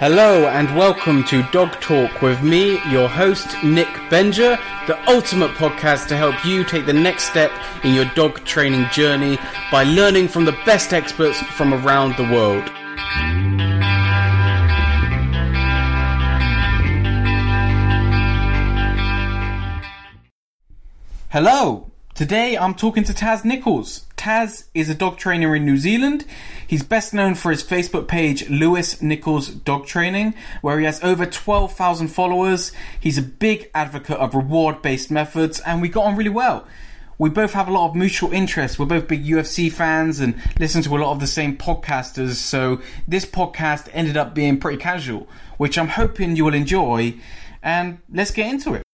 Hello and welcome to Dog Talk with me, your host, Nick Benger, the ultimate podcast to help you take the next step in your dog training journey by learning from the best experts from around the world. Hello! Today I'm talking to Taz Nicholls. Taz is a dog trainer in New Zealand. He's best known for his Facebook page, Lewis Nicholls Dog Training, where he has over 12,000 followers. He's a big advocate of reward based methods, and we got on really well. We both have a lot of mutual interests. We're both big UFC fans and listen to a lot of the same podcasters, so this podcast ended up being pretty casual, which I'm hoping you will enjoy. And let's get into it.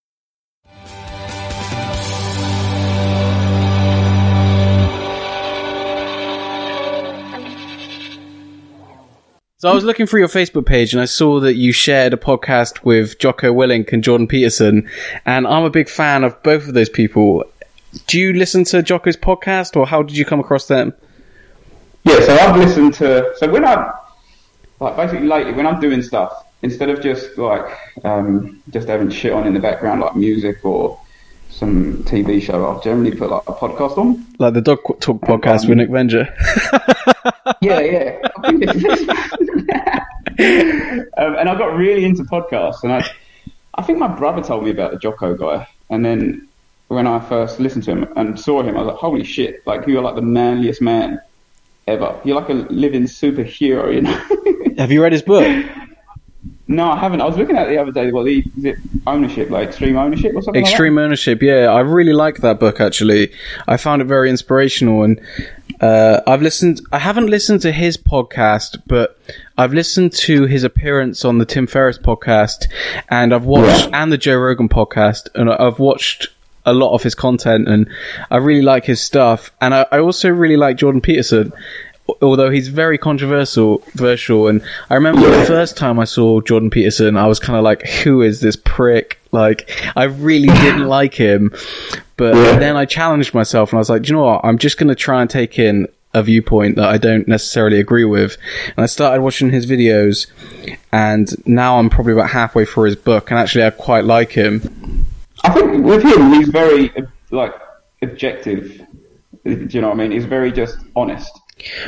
So I was looking through your Facebook page and I saw that you shared a podcast with Jocko Willink and Jordan Peterson, and I'm a big fan of both of those people. Do you listen to Jocko's podcast, or how did you come across them? Yeah, so I've listened to. So when I, like, basically lately, when I'm doing stuff, instead of just like um, just having shit on in the background, like music or some TV show, I'll generally put like a podcast on. Like the Dog Talk podcast um, with Nick Venger. yeah, yeah. um, and I got really into podcasts, and I, I think my brother told me about the Jocko guy, and then when I first listened to him and saw him, I was like, holy shit! Like you're like the manliest man ever. You're like a living superhero, you know. Have you read his book? No, I haven't. I was looking at it the other day. Well, the, is it ownership, like extreme ownership or something? Extreme like ownership. Yeah, I really like that book. Actually, I found it very inspirational, and uh, I've listened. I haven't listened to his podcast, but I've listened to his appearance on the Tim Ferriss podcast, and I've watched and the Joe Rogan podcast, and I've watched a lot of his content, and I really like his stuff. And I, I also really like Jordan Peterson although he's very controversial, controversial, and I remember the first time I saw Jordan Peterson, I was kind of like, "Who is this prick?" Like, I really didn't like him, but yeah. then I challenged myself, and I was like, "Do you know what? I'm just going to try and take in a viewpoint that I don't necessarily agree with." And I started watching his videos, and now I'm probably about halfway through his book, and actually, I quite like him. I think with him, he's very like objective. Do you know what I mean? He's very just honest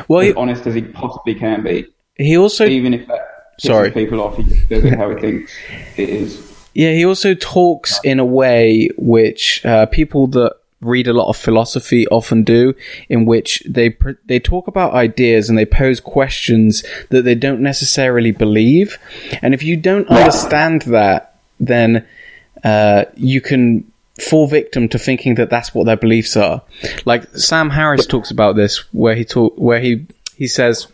well, as he, honest as he possibly can be. He also, even if that sorry people off, he just does it how he thinks it is. Yeah, he also talks in a way which uh, people that read a lot of philosophy often do, in which they they talk about ideas and they pose questions that they don't necessarily believe, and if you don't understand that, then uh, you can fall victim to thinking that that's what their beliefs are. Like Sam Harris talks about this, where he talk, where he he says,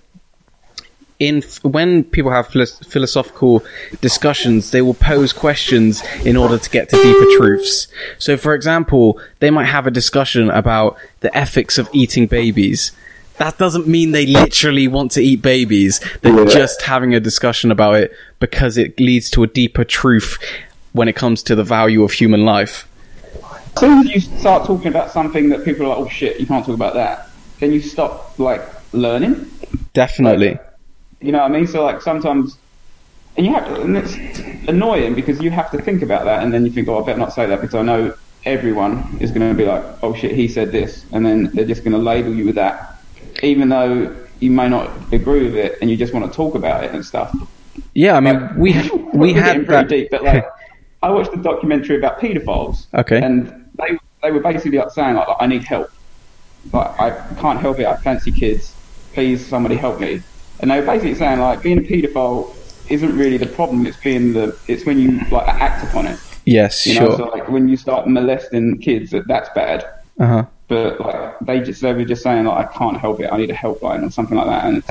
in when people have philosophical discussions, they will pose questions in order to get to deeper truths. So, for example, they might have a discussion about the ethics of eating babies. That doesn't mean they literally want to eat babies. They're just having a discussion about it because it leads to a deeper truth when it comes to the value of human life. As soon as you start talking about something that people are like, oh shit, you can't talk about that, then you stop like learning. Definitely. Like, you know what I mean? So like sometimes, and you have to, and it's annoying because you have to think about that, and then you think, oh, I better not say that because I know everyone is going to be like, oh shit, he said this, and then they're just going to label you with that, even though you may not agree with it, and you just want to talk about it and stuff. Yeah, I mean, like, we we had that. Deep, but like, I watched a documentary about paedophiles. Okay. And they they were basically like saying like, I need help, like I can't help it. I fancy kids. Please, somebody help me. And they were basically saying like being a paedophile isn't really the problem. It's being the it's when you like act upon it. Yes, you know, sure. So like when you start molesting kids, that that's bad. Uh huh. But like they just they were just saying like I can't help it. I need a helpline or something like that. And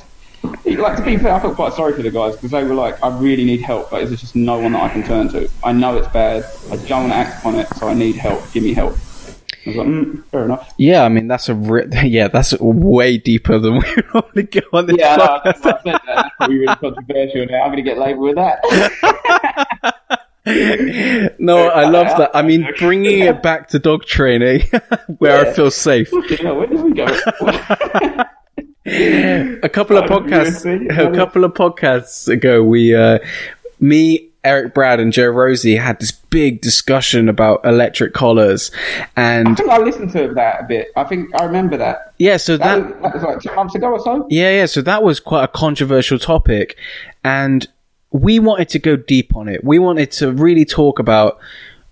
like to be fair, I felt quite sorry for the guys because they were like, I really need help, but there's just no one that I can turn to. I know it's bad. I don't want to act upon it, so I need help. Give me help. I was like, mm, fair enough. Yeah, I mean that's a re- yeah, that's way deeper than we normally go on this yeah, podcast. No, I said that. That's probably really controversial now. I'm going to get labelled with that. no, I love that. I mean, bringing it back to dog training, where yeah. I feel safe. Yeah, where did we go? A couple of podcasts, a couple of podcasts ago, we, uh, me, Eric Brad and Jo-Rosie had this big discussion about electric collars, and I think I listened to that a bit. I think I remember that. Yeah, so that, that, was, that was like two months ago or so. Yeah, yeah. So that was quite a controversial topic, and we wanted to go deep on it. We wanted to really talk about,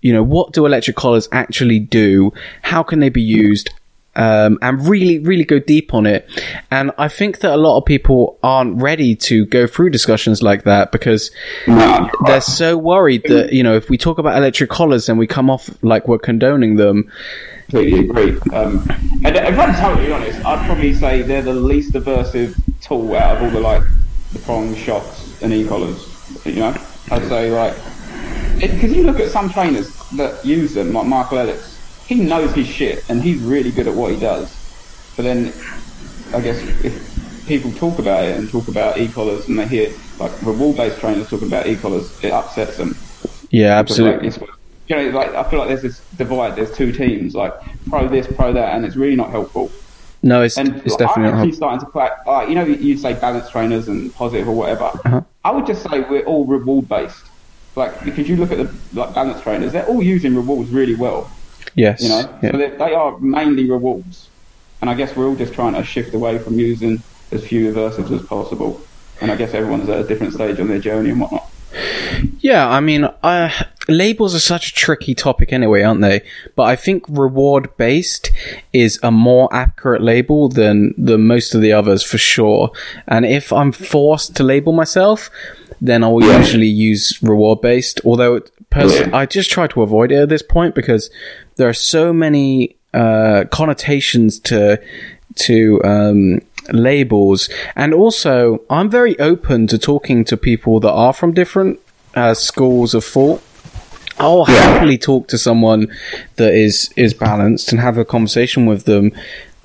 you know, what do electric collars actually do? How can they be used? Um, and really, really go deep on it. And I think that a lot of people aren't ready to go through discussions like that because no. they're so worried that, you know, if we talk about electric collars and we come off like we're condoning them. Completely agree. Um, and if I'm totally honest, I'd probably say they're the least aversive tool out of all the like the prong shocks and e-collars. You know, I'd say like because you look at some trainers that use them, like Michael Ellis he knows his shit and he's really good at what he does. But then, I guess if people talk about it and talk about e-collars and they hear like reward-based trainers talking about e-collars, it upsets them. Yeah, absolutely. Like, you know, like I feel like there's this divide. There's two teams, like pro this, pro that, and it's really not helpful. No, it's, and, it's definitely I'm actually starting to play. Uh, you know, you say balance trainers and positive or whatever. Uh-huh. I would just say we're all reward based. Like because you look at the like balance trainers, they're all using rewards really well. Yes. You know, yeah. so they, they, are mainly rewards. And I guess we're all just trying to shift away from using as few aversives as possible. And I guess everyone's at a different stage on their journey and whatnot. Yeah, I mean, uh, labels are such a tricky topic anyway, aren't they? But I think reward based is a more accurate label than the most of the others for sure. And if I'm forced to label myself, then I will usually use reward based. Although, personally, yeah. I just try to avoid it at this point because there are so many uh, connotations to to um, labels, and also I'm very open to talking to people that are from different uh, schools of thought. I'll happily talk to someone that is is balanced and have a conversation with them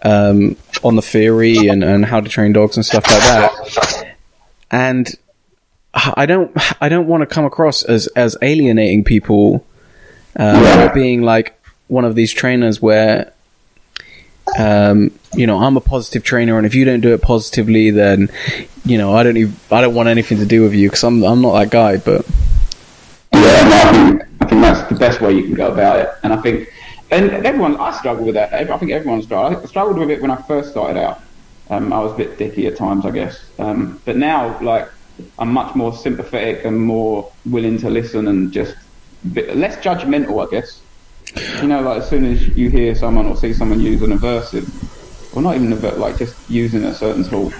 um, on the theory and, and how to train dogs and stuff like that. And I don't I don't want to come across as as alienating people or being like one of these trainers where um, you know I'm a positive trainer and if you don't do it positively then you know I don't even, I don't want anything to do with you because I'm I'm not that guy but yeah no, I, think, I think that's the best way you can go about it. And I think and everyone I struggle with that. I think everyone struggled I struggled with it when I first started out. Um, I was a bit dicky at times I guess. Um, but now like I'm much more sympathetic and more willing to listen and just less judgmental, I guess. You know, like as soon as you hear someone or see someone use an aversive, or not even a like just using a certain tool,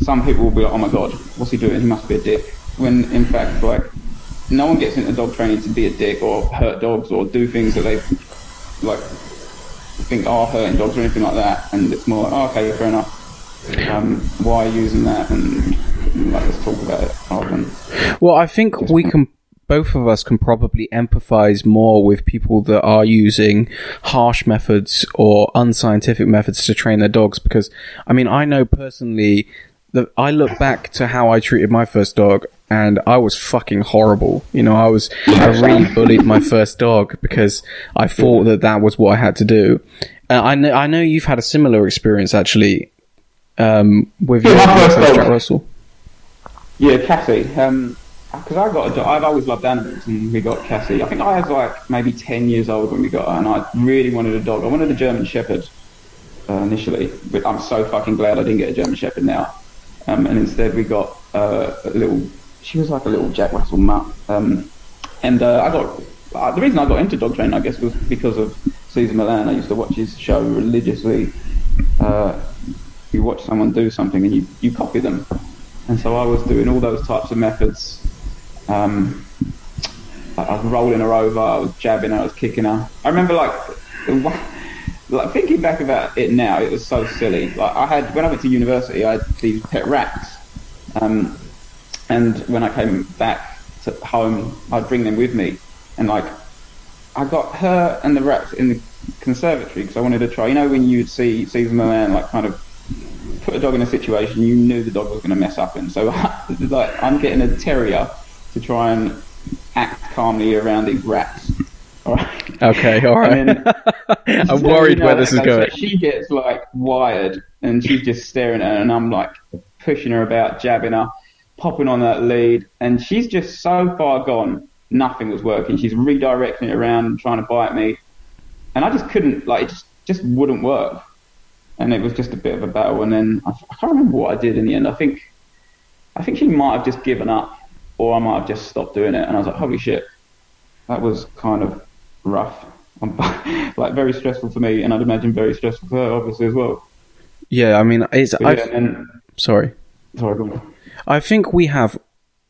some people will be like, "Oh my god, what's he doing? He must be a dick." When in fact, like, no one gets into dog training to be a dick or hurt dogs or do things that they like think are hurting dogs or anything like that. And it's more like, oh, okay, fair enough. Um, why are you using that? And like, let's talk about it than. Well, I think we can. Both of us can probably empathize more with people that are using harsh methods or unscientific methods to train their dogs because, I mean, I know personally that I look back to how I treated my first dog and I was fucking horrible. You know, I was, I really bullied my first dog because I thought that that was what I had to do. Uh, I know, I know you've had a similar experience actually, um, with your first Jack Russell. Yeah, Cassie. Um, because I got a. I've always loved animals, and we got Cassie. I think I was like maybe ten years old when we got her, and I really wanted a dog. I wanted a German Shepherd uh, initially, but I'm so fucking glad I didn't get a German Shepherd now. Um, and instead we got uh, a little. She was like a little Jack Russell mutt, um, and uh, I got. Uh, the reason I got into dog training, I guess, was because of Cesar Millan. I used to watch his show religiously. Uh, you watch someone do something and you, you copy them. And so I was doing all those types of methods. Um, I was rolling her over, I was jabbing her, I was kicking her. I remember like, like thinking back about it now, it was so silly. Like I had when I went to university, I had these pet rats, um, and when I came back to home, I'd bring them with me, and like I got her and the rats in the conservatory because I wanted to try. You know when you'd see Cesar Millan like kind of put a dog in a situation you knew the dog was going to mess up in. So, like, I'm getting a terrier to try and act calmly around these rats. All right. Okay, all right. Then- I'm worried you know, where this is so going. She gets like wired, and she's just staring at her, and I'm like pushing her about, jabbing her, popping on that lead, and she's just so far gone. Nothing was working. She's redirecting it around, trying to bite me, and I just couldn't. Like, it just just wouldn't work. And it was just a bit of a battle. And then I, I can't remember what I did in the end. I think I think she might have just given up, or I might have just stopped doing it. And I was like, holy shit, that was kind of rough. like very stressful for me, and I'd imagine very stressful for her, obviously as well. Yeah, I mean, it's. Yeah, and sorry. sorry, go on. I think we have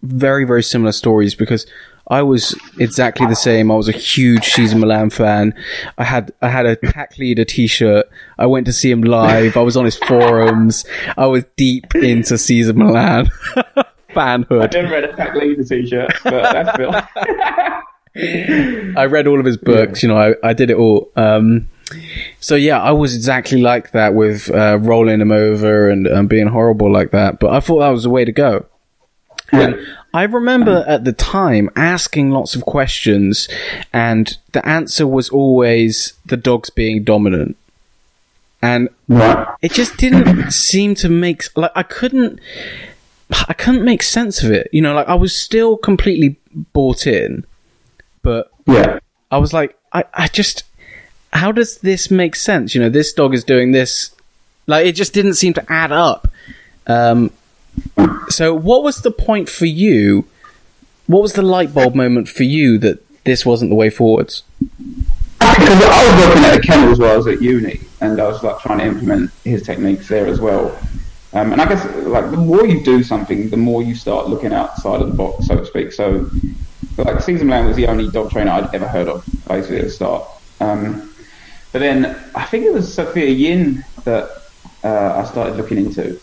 very, very similar stories because I was exactly the same. I was a huge Cesar Millan fan. I had I had a pack leader T-shirt. I went to see him live. I was on his forums. I was deep into Cesar Millan fanhood. I never read a pack leader t-shirt, but that's Phil. I read all of his books. You know, I, I did it all. Um, so yeah, I was exactly like that with uh, rolling him over and um, being horrible like that. But I thought that was the way to go. And I remember at the time asking lots of questions, and the answer was always the dogs being dominant. And it just didn't seem to make like I couldn't I couldn't make sense of it. You know, like I was still completely bought in, but Yeah. I was like, I, I just how does this make sense? You know, this dog is doing this like it just didn't seem to add up. Um so what was the point for you? What was the light bulb moment for you that this wasn't the way forwards? Because I was working at a kennel as well. I was at uni, and I was like trying to implement his techniques there as well. Um, and I guess like the more you do something, the more you start looking outside of the box, so to speak. So, like Cesar Millan was the only dog trainer I'd ever heard of, basically at the start. Um, but then I think it was Sophia Yin that uh, I started looking into,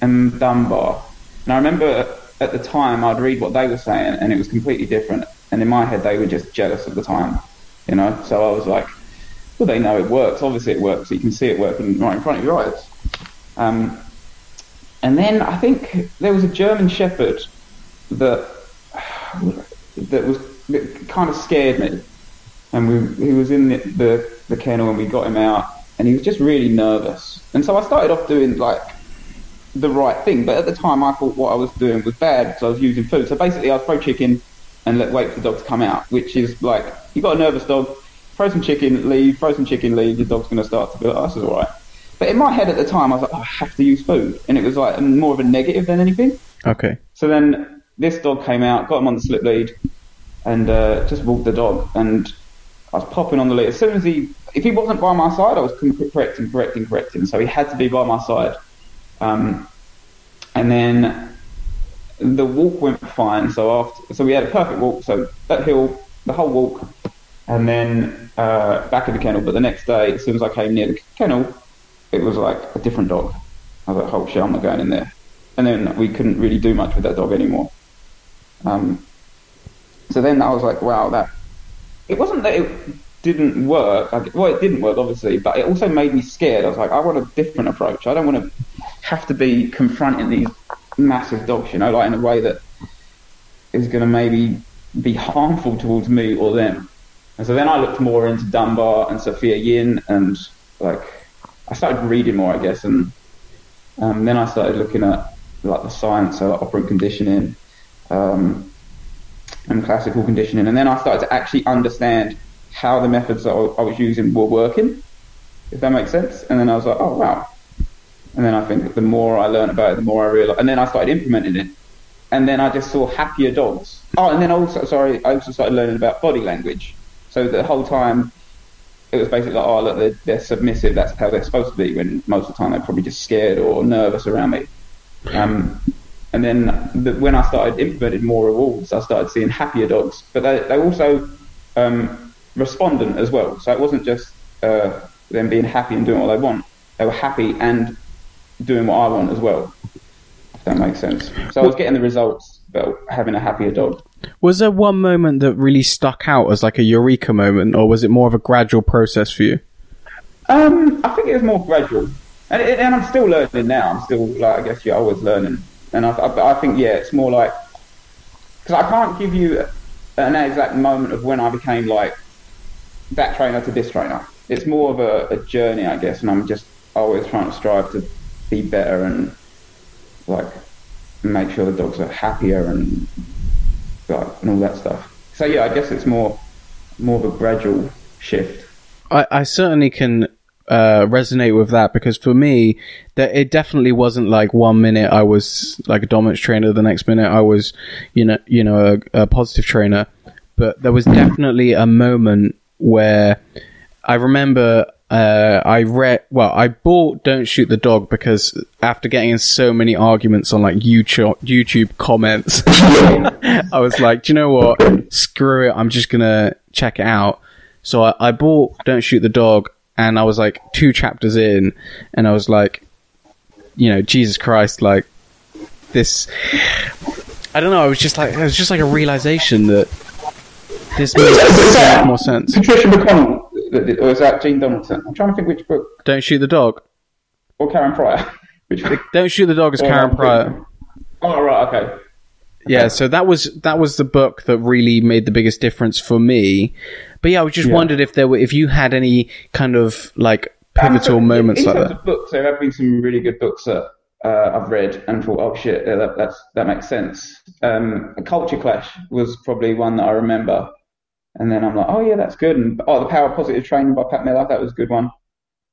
and Dunbar. And I remember at the time I'd read what they were saying, and it was completely different. And in my head, they were just jealous of the time, you know. So I was like, well, they know it works. Obviously, it works. You can see it working right in front of your eyes. Um, and then I think there was a German Shepherd that that was that kind of scared me, and we, he was in the, the the kennel, and we got him out, and he was just really nervous. And so I started off doing like the right thing, but at the time I thought what I was doing was bad because I was using food. So basically, I was throw chicken and let wait for the dog to come out, which is like you got a nervous dog, throw some chicken, leave, throw some chicken, leave. Your dog's going to start to be like, oh, this is all right. But in my head at the time, I was like, oh, I have to use food, and it was like more of a negative than anything. Okay. So then this dog came out, got him on the slip lead, and uh, just walked the dog. And I was popping on the lead. As soon as he, if he wasn't by my side, I was correcting, correcting, correcting. So he had to be by my side. Um, and then the walk went fine. So after, so we had a perfect walk. So that hill, the whole walk, and then uh, back of the kennel. But the next day, as soon as I came near the kennel, it was like a different dog. I was like, "Oh shit, I'm not going in there." And then we couldn't really do much with that dog anymore. Um, so then I was like, "Wow, that." It wasn't that it didn't work. Well, it didn't work, obviously, but it also made me scared. I was like, "I want a different approach. I don't want to have to be confronting these massive dogs, you know, like in a way that is going to maybe be harmful towards me or them." And so then I looked more into Dunbar and Sophia Yin, and like I started reading more, I guess, and um, then I started looking at like the science, so like operant conditioning um, and classical conditioning, and then I started to actually understand how the methods that I was using were working, if that makes sense. And then I was like, oh wow. And then I think the more I learned about it, the more I realized, and then I started implementing it, and then I just saw happier dogs. Oh, and then also, sorry, I also started learning about body language. So the whole time it was basically like, oh, look, they're, they're, submissive. That's how they're supposed to be. When most of the time they're probably just scared or nervous around me. Um, and then the, when I started implementing more rewards, I started seeing happier dogs. But they, they also um, respondent as well. So it wasn't just uh, them being happy and doing what they want. They were happy and doing what I want as well. If that makes sense. So I was getting the results, but having a happier dog. Was there one moment that really stuck out as like a eureka moment, or was it more of a gradual process for you? Um, I think it was more gradual, and, and I'm still learning now. I'm still like I guess you're always learning, and I, I, I think yeah, it's more like because I can't give you an exact moment of when I became like that trainer to this trainer. It's more of a, a journey, I guess, and I'm just always trying to strive to be better and like make sure the dogs are happier and like and all that stuff. So yeah, I guess it's more more of a gradual shift. I, I certainly can uh, resonate with that because for me, that it definitely wasn't like one minute I was like a dominance trainer, the next minute I was, you know, you know, a, a positive trainer. But there was definitely a moment where I remember uh, I read, well, I bought Don't Shoot the Dog because after getting in so many arguments on like YouTube, YouTube comments, I was like, do you know what? Screw it. I'm just going to check it out. So I, I bought Don't Shoot the Dog and I was like two chapters in and I was like, you know, Jesus Christ, like this, I don't know. I was just like, it was just like a realization that this makes more sense. Patricia McConnell, or is that Jean Donaldson? I'm trying to think which book. Don't shoot the dog. Or Karen Pryor. which book? Don't shoot the dog is Or Karen Pryor. Oh right, okay. Yeah, so that was that was the book that really made the biggest difference for me. But yeah, I was just Yeah. wondered if there were if you had any kind of like pivotal moments in like terms that. Of books, there have been some really good books that uh, I've read and thought, oh shit, that, that's that makes sense. Um, a Culture Clash was probably one that I remember, and then I'm like, oh yeah, that's good. And oh, The Power Positive Training by Pat Miller, that was a good one.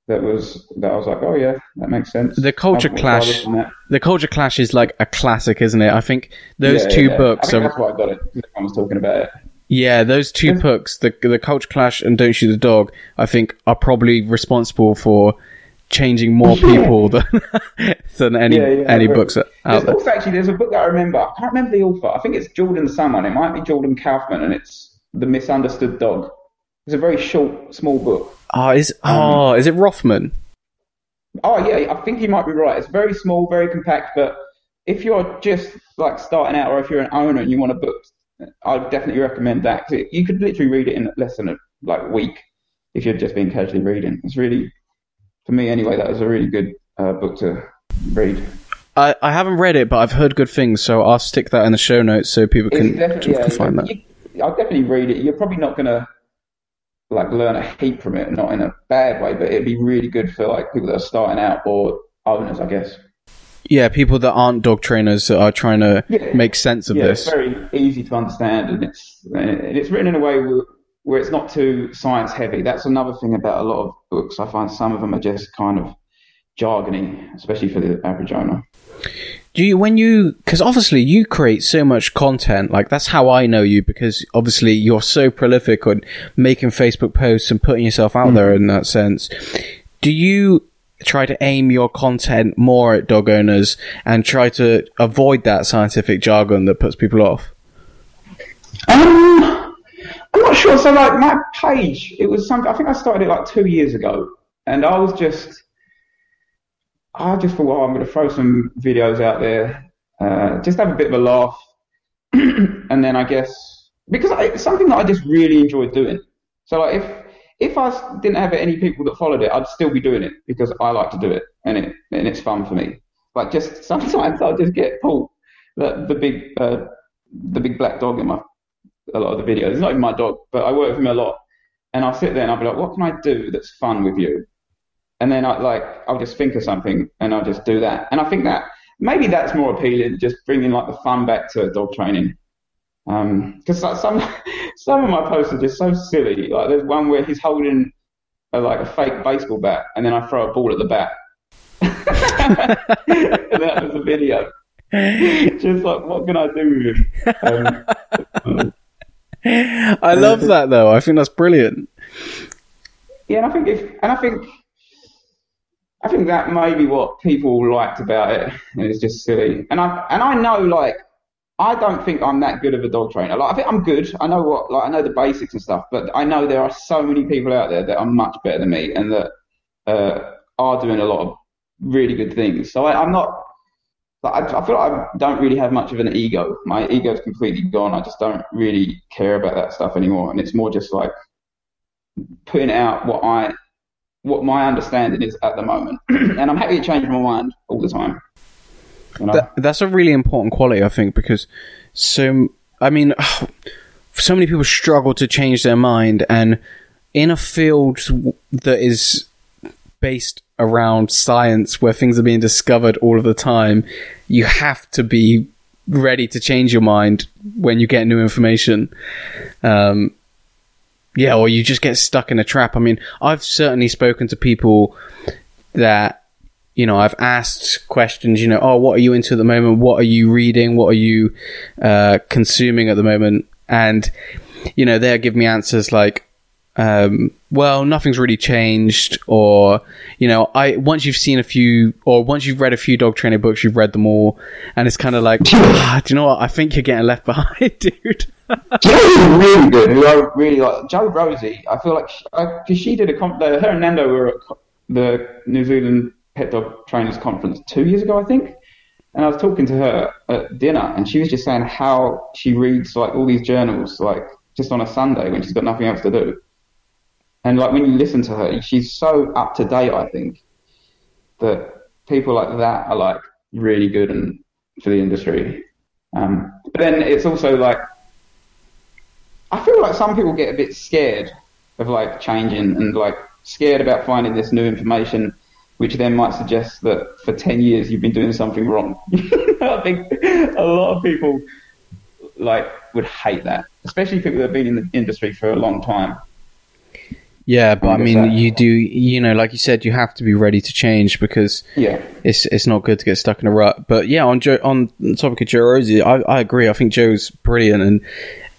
That was that I was like, oh yeah, that makes sense. The Culture Clash- listened to that. The Culture Clash is like a classic, isn't it? I think those Yeah, two yeah. I books think are that's why I got it. Everyone was talking about it. yeah, those two books, the the Culture Clash and Don't Shoot the Dog, I think are probably responsible for changing more people than than any Yeah, yeah, any books out There's there. also actually there's a book that I remember. I can't remember the author. I think it's Jordan someone. It might be Jordan Kaufman, and it's The Misunderstood Dog. It's a very short, small book. Oh, is oh, is it Rothman? Oh yeah, I think you might be right. It's very small, very compact. But if you're just like starting out, or if you're an owner and you want a book, I'd definitely recommend that. 'Cause it- you could literally read it in less than a like week if you're just been casually reading. It's really, for me anyway, that was a really good uh, book to read. I, I haven't read it, but I've heard good things, so I'll stick that in the show notes so people can, definitely, can yeah, find that. You, I'll definitely read it. You're probably not gonna like learn a heap from it, not in a bad way, but it'd be really good for like people that are starting out or owners, I guess. Yeah, people that aren't dog trainers that are trying to Yeah. make sense of yeah, this. it's very easy to understand, and it's and it's written in a way where, where it's not too science heavy. That's another thing about a lot of books. I find some of them are just kind of jargony, especially for the average owner. Do you, when you, because obviously you create so much content, like that's how I know you, because obviously you're so prolific on making Facebook posts and putting yourself out there in that sense. Do you try to aim your content more at dog owners and try to avoid that scientific jargon that puts people off? Um, I'm not sure. So like my page, it was something. I think I started it like two years ago, and I was just, I just thought, well, I'm going to throw some videos out there, uh, just have a bit of a laugh, and then I guess because I, it's something that I just really enjoyed doing. So like if if I didn't have any people that followed it, I'd still be doing it because I like to do it, and it and it's fun for me. Like just sometimes I'll just get pulled the the big uh, the big black dog in my a lot of the videos. It's not even my dog, but I work with him a lot. And I'll sit there and I'll be like, what can I do that's fun with you? And then I like I'll just think of something and I'll just do that. And I think that maybe that's more appealing, just bringing like the fun back to dog training. Because like some some of my posts are just so silly. Like there's one where he's holding a, like a fake baseball bat, and then I throw a ball at the bat. that was the video. just like, what can I do with him? Um, I love that though. I think that's brilliant. Yeah, and I think if, and I think, I think that may be what people liked about it. And it's just silly. And I, and I know, like, I don't think I'm that good of a dog trainer. Like, I think I'm good. I know what, like, I know the basics and stuff. But I know there are so many people out there that are much better than me and that uh, are doing a lot of really good things. So I, I'm not. I, I feel like I don't really have much of an ego. My ego's completely gone. I just don't really care about that stuff anymore. And it's more just like putting out what I what my understanding is at the moment, and I'm happy to change my mind all the time. You know? That, that's a really important quality, I think, because so I mean, so many people struggle to change their mind, and in a field that is based around science where things are being discovered all of the time, you have to be ready to change your mind when you get new information. Um, yeah, or you just get stuck in a trap. I mean, I've certainly spoken to people that, you know, I've asked questions, you know, oh, what are you into at the moment? What are you reading? What are you uh, consuming at the moment? And, you know, they'll give me answers like, um, well, nothing's really changed, or you know, I once you've seen a few, or once you've read a few dog training books, you've read them all, and it's kind of like, ah, do you know what? I think you're getting left behind, dude. Jo really good. Who I really like, Jo-Rosie. I feel like because she, she, did a comp- her and Nando were at the New Zealand Pet Dog Trainers Conference two years ago, I think. And I was talking to her at dinner, and she was just saying how she reads like all these journals, like just on a Sunday when she's got nothing else to do and like when you listen to her, she's so up to date. I think that people like that are like really good and for the industry. Um, but then it's also like I feel like some people get a bit scared of like changing and like scared about finding this new information, which then might suggest that for ten years you've been doing something wrong. I think a lot of people like would hate that, especially people that have been in the industry for a long time. Yeah, but I mean, you do, you know, like you said, you have to be ready to change because yeah, it's it's not good to get stuck in a rut. But yeah, on Jo, on the topic of Jo-Rosie, I, I agree. I think Jo's brilliant, and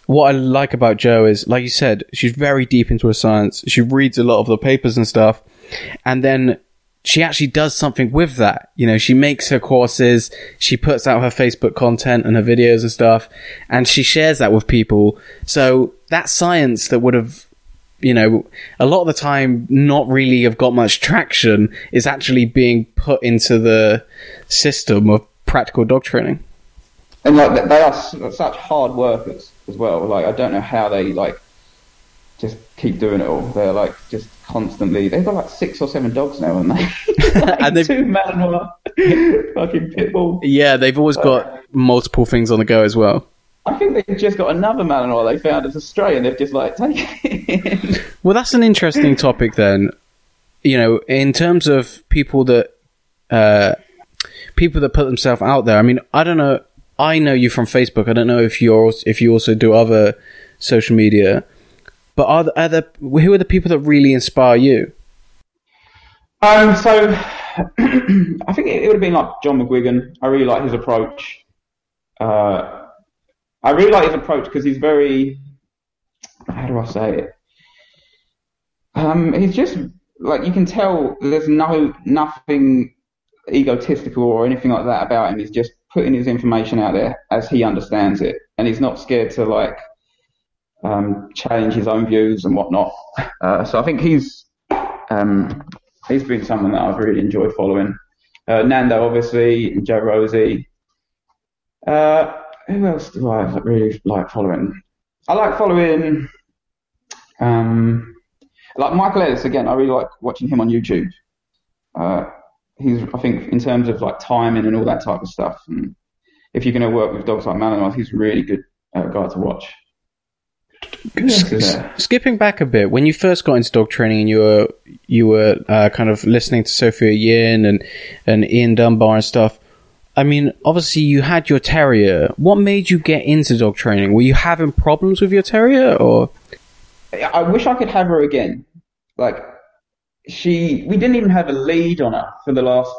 what I like about Jo is, like you said, she's very deep into her science. She reads a lot of the papers and stuff, and then she actually does something with that. You know, she makes her courses, she puts out her Facebook content and her videos and stuff, and she shares that with people. So that science that would have you know, a lot of the time not really have got much traction is actually being put into the system of practical dog training. And like they are such hard workers as well. Like I don't know how they like just keep doing it all. They're like just constantly. They've got like six or seven dogs now, haven't they? like and they've two Malinois, fucking pit bull. Yeah, they've always got multiple things on the go as well. I think they've just got another Malinois they found as a stray, and they've just like taken it. Well, that's an interesting topic then. You know, in terms of people that uh, people that put themselves out there. I mean, I don't know. I know you from Facebook. I don't know if you're if you also do other social media. But are, are there, who are the people that really inspire you? Um, so I think it, it would have been like John McGuigan. I really like his approach. Uh, I really like his approach because he's very, how do I say it? Um, he's just like you can tell. There's no nothing egotistical or anything like that about him. He's just putting his information out there as he understands it, and he's not scared to like um, challenge his own views and whatnot. Uh, so I think he's um, he's been someone that I've really enjoyed following. Uh, Nando, obviously, Jo-Rosie. Uh, who else do I really like following? I like following, um, like Michael Ellis again. I really like watching him on YouTube. Uh, he's, I think, in terms of like timing and all that type of stuff. And if you're going to work with dogs like Malinois, he's a really good uh, guy to watch. skipping back a bit, when you first got into dog training and you were you were uh, kind of listening to Sophia Yin and and Ian Dunbar and stuff, I mean, obviously you had your terrier. What made you get into dog training? Were you having problems with your terrier, or? I wish I could have her again. Like, she, we didn't even have a lead on her for the last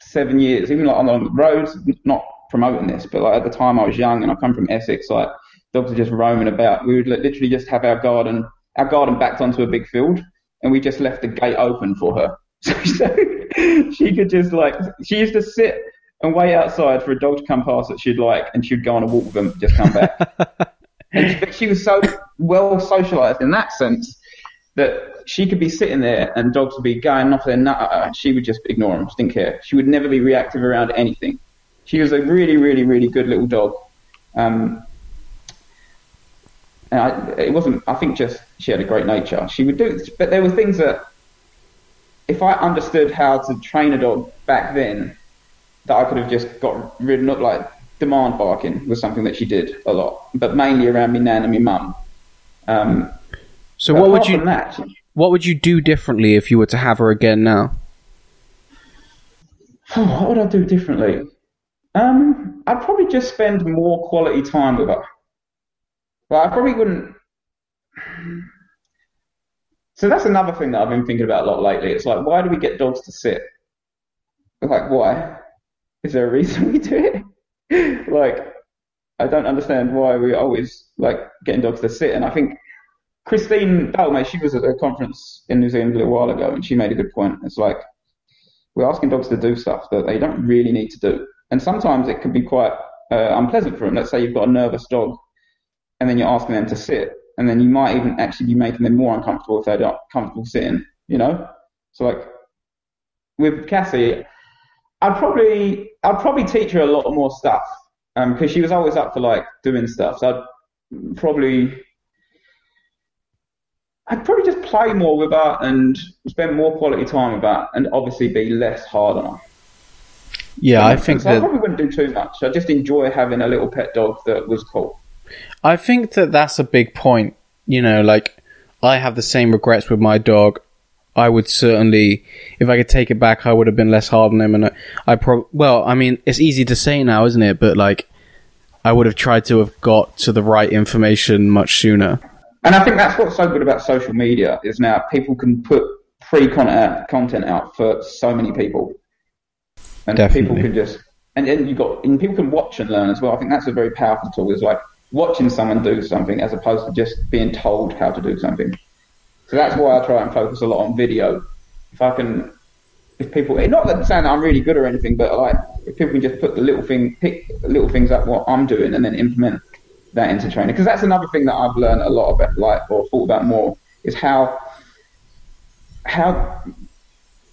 seven years. Even like on the roads, not promoting this, but like at the time I was young and I come from Essex, like dogs are just roaming about. We would literally just have our garden, our garden backed onto a big field, and we just left the gate open for her. so she could just like, she used to sit and wait outside for a dog to come past that she'd like, and she'd go on a walk with them, just come back. and she, she was so well socialised in that sense that she could be sitting there and dogs would be going off their nut and she would just ignore them, didn't care. She would never be reactive around anything. She was a really, really, really good little dog. Um, and I, it wasn't, I think just she had a great nature. She would do, but there were things that if I understood how to train a dog back then, that I could have just got ridden up like demand barking was something that she did a lot, but mainly around me nan and me mum. Um, So But what would you that, what would you do differently if you were to have her again now? what would I do differently? Um, I'd probably just spend more quality time with her. But I probably wouldn't. So that's another thing that I've been thinking about a lot lately. It's like, why do we get dogs to sit? Like, why? Is there a reason we do it? like, I don't understand why we're always like getting dogs to sit. And I think Christine Dalmay, she was at a conference in New Zealand a little while ago, and she made a good point. It's like we're asking dogs to do stuff that they don't really need to do, and sometimes it can be quite uh, unpleasant for them. Let's say you've got a nervous dog, and then you're asking them to sit, and then you might even actually be making them more uncomfortable if they're not comfortable sitting. You know, so like with Cassie, I'd probably I'd probably teach her a lot more stuff because um, she was always up for like doing stuff. So I'd probably I'd probably just play more with her and spend more quality time with her, and obviously be less hard on her. Yeah, I think so I probably wouldn't do too much. I just enjoy having a little pet dog that was cool. I think that that's a big point. You know, like I have the same regrets with my dog. I would certainly, if I could take it back, I would have been less hard on him. And I, I pro- well, I mean, it's easy to say now, isn't it? But like, I would have tried to have got to the right information much sooner. And I think that's what's so good about social media is now people can put free content content out for so many people, and Definitely. people can just and then you got and people can watch and learn as well. I think that's a very powerful tool. Is like watching someone do something as opposed to just being told how to do something. So that's why I try and focus a lot on video. If I can, if people, eh, not that saying that I'm really good or anything, but like if people can just put the little thing, pick little things up what I'm doing and then implement that into training. Because that's another thing that I've learned a lot about, like or thought about more, is how how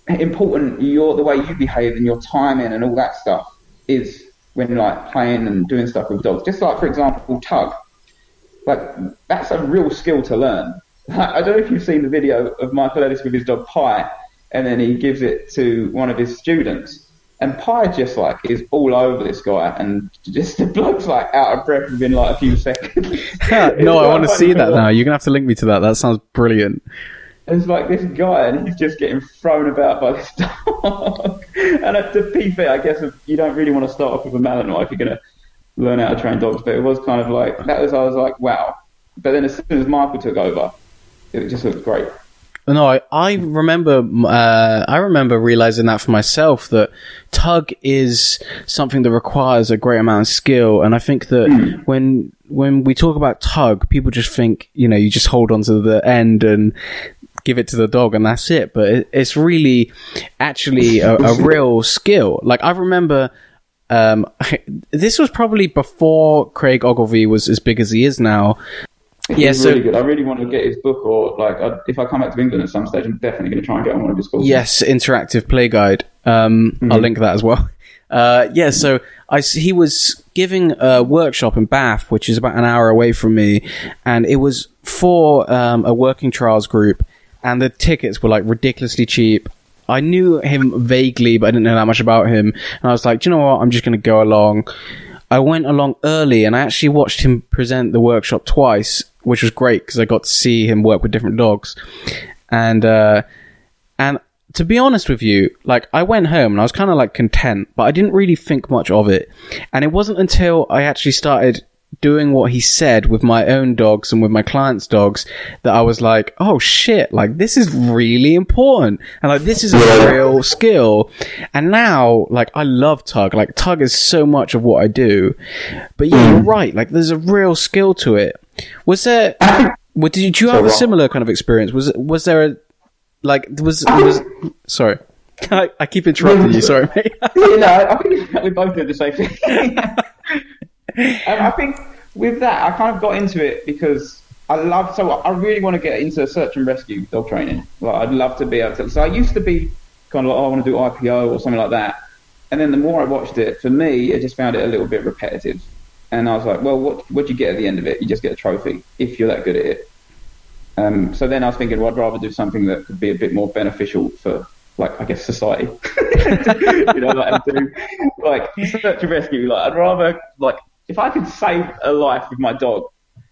important your the way you behave and your timing and all that stuff is when like playing and doing stuff with dogs. Just like for example, tug. Like that's a real skill to learn. I don't know if you've seen the video of Michael Ellis with his dog Pie, and then he gives it to one of his students, and Pie just like is all over this guy, and just the bloke's like out of breath within like a few seconds. no, I want to see that now. You're gonna have to link me to that. That sounds brilliant. It's like this guy, and he's just getting thrown about by this dog. and to be fair, I guess you don't really want to start off with a Malinois if you're going to learn how to train dogs. But it was kind of like that was I was like, wow. But then as soon as Michael took over, it just looked great. No, I, I remember. Uh, I remember realizing that for myself that tug is something that requires a great amount of skill, and I think that Hmm. when when we talk about tug, people just think you know you just hold on to the end and give it to the dog and that's it. But it, it's really actually a, a real skill. Like I remember. Um, this was probably before Craig Ogilvie was as big as he is now. Yeah, He's so really good. I really want to get his book, or like I, if I come back to England at some stage, I'm definitely going to try and get on one of his courses. Yes, interactive play guide. Um, I'll link that as well. Uh, yeah, so I he was giving a workshop in Bath, which is about an hour away from me, and it was for um, a working trials group, and the tickets were like ridiculously cheap. I knew him vaguely, but I didn't know that much about him, and I was like, Do you know what? I'm just going to go along. I went along early, and I actually watched him present the workshop twice, which was great because I got to see him work with different dogs, and uh, and to be honest with you, like I went home and I was kind of like content, but I didn't really think much of it. And it wasn't until I actually started doing what he said with my own dogs and with my clients' dogs that I was like, oh shit, like this is really important. And like this is a real skill. And now, like I love tug. Like tug is so much of what I do. But yeah, you're hmm. right. Like there's a real skill to it. Was there, what, did you, have a similar kind of experience? Was, was there a, like was was sorry I, I keep interrupting you sorry mate you know, I think we both did the same thing. and I think with that, I kind of got into it because I love. So I really want to get into search and rescue dog training. Like I'd love to be able to. So I used to be kind of like, oh, I want to do IPO or something like that. And then the more I watched it, for me, I just found it a little bit repetitive. And I was like, well, what what do you get at the end of it? You just get a trophy if you're that good at it. Um, so then I was thinking, well, I'd rather do something that could be a bit more beneficial for, like, I guess, society. you know, like, do, like search and rescue. Like, I'd rather, like, if I could save a life with my dog,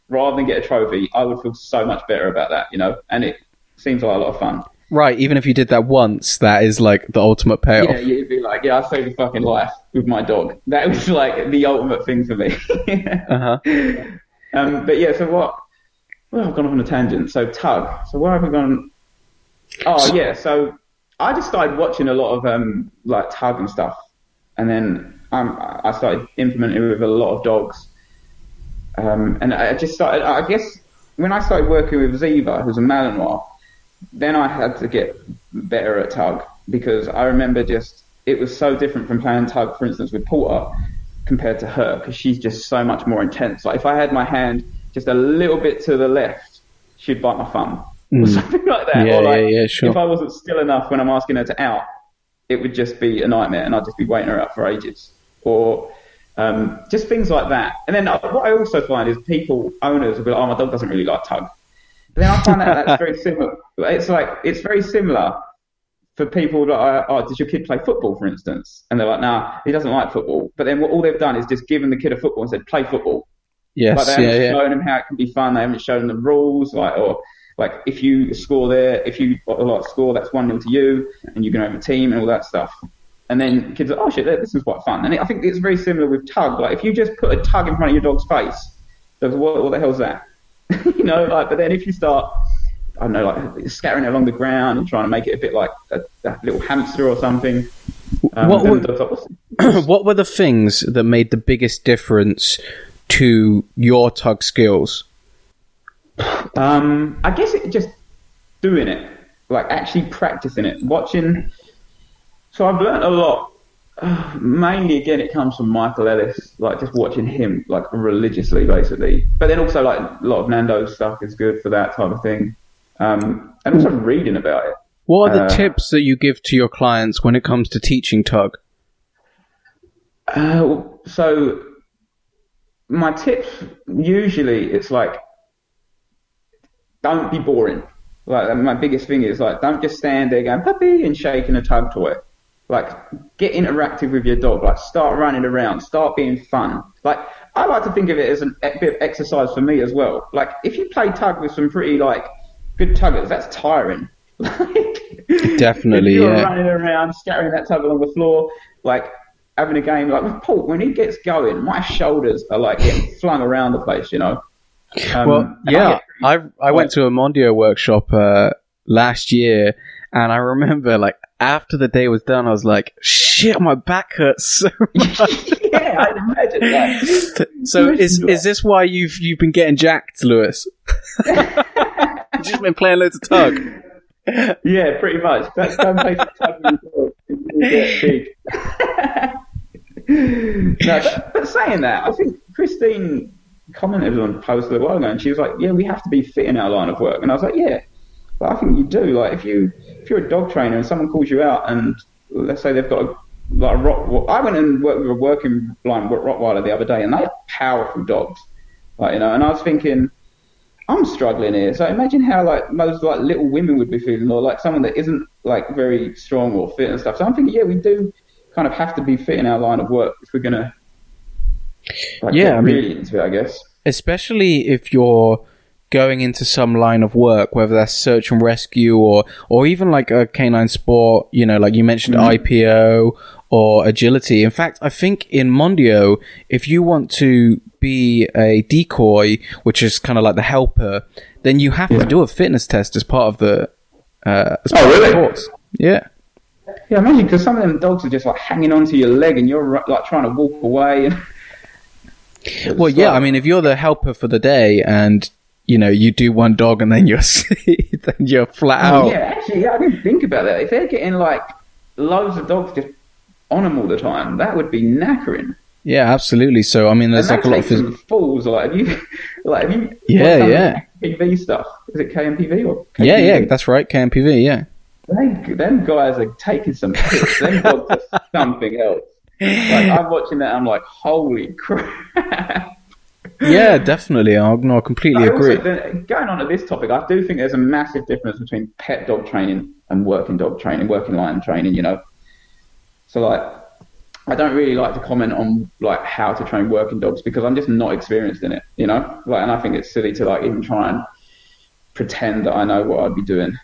rather than get a trophy, I would feel so much better about that, you know. And it seems like a lot of fun. Right, even if you did that once, that is like the ultimate payoff. Yeah, you'd be like, yeah, I saved a fucking life with my dog. That was like the ultimate thing for me. Uh-huh. um, but yeah, so what? Well, I've gone off on a tangent. So tug. So where have we gone? Oh yeah, so I just started watching a lot of um, like tug and stuff, and then um, I started implementing it with a lot of dogs. Um, and I just started. I guess when I started working with Ziva, who's a Malinois, then I had to get better at tug because I remember just it was so different from playing tug, for instance, with Porter compared to her because she's just so much more intense. Like if I had my hand just a little bit to the left, she'd bite my thumb or something like that. Hmm. Yeah, or like, yeah, yeah, sure. If I wasn't still enough when I'm asking her to out, it would just be a nightmare, and I'd just be waiting her out for ages. Or um, just things like that. And then what I also find is people, owners, will be like, "Oh, my dog doesn't really like tug." But then I find that that's very similar. It's like it's very similar for people that are, oh, does your kid play football, for instance? And they're like, nah, he doesn't like football. But then what all they've done is just given the kid a football and said, play football. Yes, But they yeah, haven't yeah. shown them how it can be fun. They haven't shown them the rules, like or like if you score there, if you like score, that's one nil to you, and you can have a team and all that stuff. And then kids are, oh shit, this is quite fun. And I think it's very similar with tug. Like if you just put a tug in front of your dog's face, what, what the hell's that? you know, like. But then if you start, I don't know, like scattering it along the ground and trying to make it a bit like a, a little hamster or something. Um, What then would- the dog's like, what were the things that made the biggest difference to your tug skills? Um, I guess it just doing it, like actually practicing it, watching. So I've learned a lot. Mainly, again, it comes from Michael Ellis, like just watching him like religiously, basically. But then also like a lot of Nando's stuff is good for that type of thing, um, and also reading about it. What are the Uh, tips that you give to your clients when it comes to teaching tug? Uh, so my tips usually it's like don't be boring. Like my biggest thing is like don't just stand there going puppy and shaking a tug toy. Like get interactive with your dog. Like start running around. Start being fun. Like I like to think of it as an, a bit of exercise for me as well. Like if you play tug with some pretty like good tuggers, that's tiring. Like, Definitely, if you're yeah. running around, scattering that tug along the floor, like having a game like with Paul, when he gets going, my shoulders are like getting flung around the place, you know. Um, Well, and I yeah, I I went to a Mondio workshop uh, last year, and I remember like after the day was done, I was like, "Shit, my back hurts so much." yeah, I'd imagine that. so is is this why you've you've been getting jacked, Lewis? You've just been playing loads of tug. Yeah, pretty much. That's don't play tug with your dog. You'll get big. no, but, but saying that, I think Christine commented on a post a little while ago, and she was like, "Yeah, we have to be fit in our line of work." And I was like, "Yeah, but I think you do. Like, if you if you're a dog trainer and someone calls you out, and let's say they've got a like a rock, I went and worked with a working line Rottweiler the other day, and they are powerful dogs, like you know. And I was thinking, I'm struggling here. So imagine how like most like little women would be feeling, or like someone that isn't like very strong or fit and stuff. So I'm thinking, yeah, we do kind of have to be fit in our line of work if we're gonna like, Yeah, get I mean- really into it, I guess. especially if you're going into some line of work, whether that's search and rescue or or even like a canine sport, you know, like you mentioned IPO or agility. In fact, I think in Mondio, if you want to be a decoy, which is kind of like the helper, then you have to do a fitness test as part of the uh, as part of the really? course. Yeah. Yeah, imagine because some of them dogs are just like hanging onto your leg, and you're like trying to walk away. And Well, yeah. like- I mean, if you're the helper for the day and you know you do one dog and then you're then you're flat oh. out. Oh, yeah, actually, yeah, I didn't think about that. If they're getting like loads of dogs just on them all the time, that would be knackering. Yeah, absolutely. So I mean, there's and like a lot of takes phys- some falls. Like, have you, like, have you? Yeah, yeah. that KNPV stuff. Is it KNPV or? KPV? yeah, yeah, that's right. KNPV, yeah. They, them guys are taking some hits. them dogs are something else. Like, I'm watching that. I'm like, holy crap. Yeah, definitely. I no, I completely I agree. then, going on to this topic, I do think there's a massive difference between pet dog training and working dog training, working line training. You know, so like I don't really like to comment on like how to train working dogs because I'm just not experienced in it, you know. Like, and I think it's silly to like even try and pretend that I know what I'd be doing.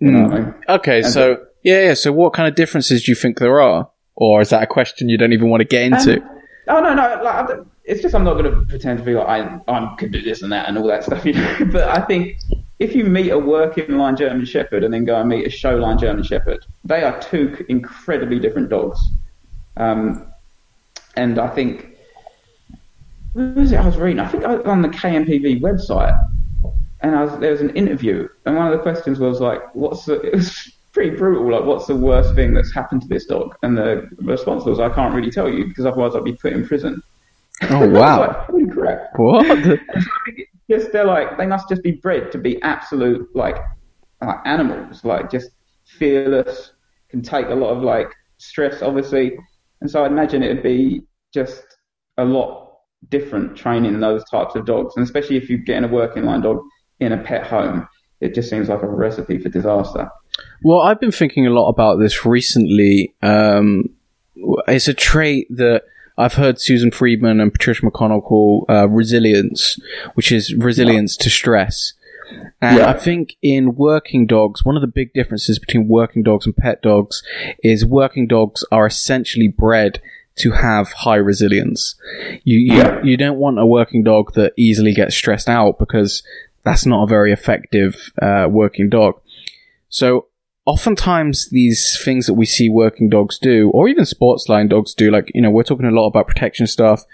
You know I mean? Okay, And so yeah, yeah. So what kind of differences do you think there are, or is that a question you don't even want to get into? Um, oh no, no. Like, it's just I'm not going to pretend to be like I I could do this and that and all that stuff. You know? but I think if you meet a working line German Shepherd and then go and meet a show line German Shepherd, they are two incredibly different dogs. Um, and I think was it I was reading? I think I was on the KNPV website, and I was, there was an interview, and one of the questions was like, "What's the?" Pretty brutal. Like, what's the worst thing that's happened to this dog? And the response was, "I can't really tell you because otherwise I'd be put in prison." Oh wow! like, holy crap! what? Just they're like they must just be bred to be absolute like like animals, like just fearless, can take a lot of like stress, obviously, and so I imagine it'd be just a lot different training those types of dogs, and especially if you get in a working line dog in a pet home, it just seems like a recipe for disaster. Well, I've been thinking a lot about this recently. Um, it's a trait that I've heard Susan Friedman and Patricia McConnell call uh, resilience, which is resilience to stress. And Yeah. I think in working dogs, one of the big differences between working dogs and pet dogs is working dogs are essentially bred to have high resilience. You you, Yeah. you don't want a working dog that easily gets stressed out because that's not a very effective uh, working dog. So oftentimes these things that we see working dogs do, or even sports line dogs do, like, you know, we're talking a lot about protection stuff,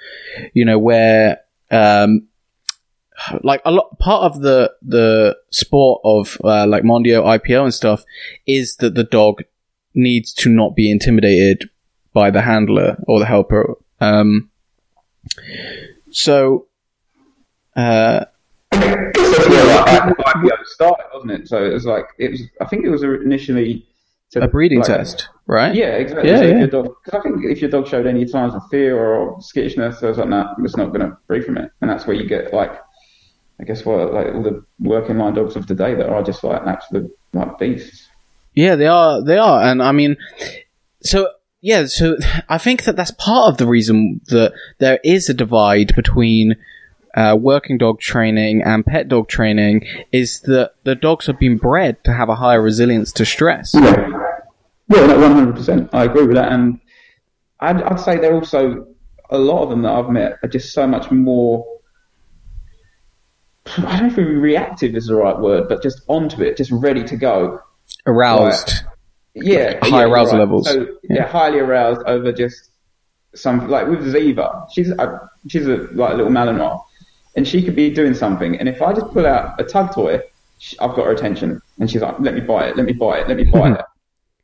you know, where, um, like a lot, part of the, the sport of, uh, like Mondio, IPO and stuff is that the dog needs to not be intimidated by the handler or the helper. Um, so, uh, That's where like, IPO started, wasn't it? So it was like it was. I think it was initially to, a breeding like, test, right? Yeah, exactly. Yeah, so yeah. If your dog, cause I think if your dog showed any signs of fear or skittishness, I was like, no, it's not going to breed from it. And that's where you get like, I guess what like all the working line dogs of today that are just like absolute like beasts. Yeah, they are. They are, and I mean, so yeah, so I think that that's part of the reason that there is a divide between uh, working dog training and pet dog training is that the dogs have been bred to have a higher resilience to stress. Yeah, yeah, one hundred percent. I agree with that, and I'd, I'd say they're also a lot of them that I've met are just so much more. I don't know if reactive is the right word, but just onto it, just ready to go. Aroused. Yeah, High yeah, arousal right. levels. So yeah. highly aroused over just some like with Ziva. She's a, she's a like a little Malinois, and she could be doing something, and if I just pull out a tug toy, she, I've got her attention, and she's like, "Let me buy it, let me buy it, let me buy it."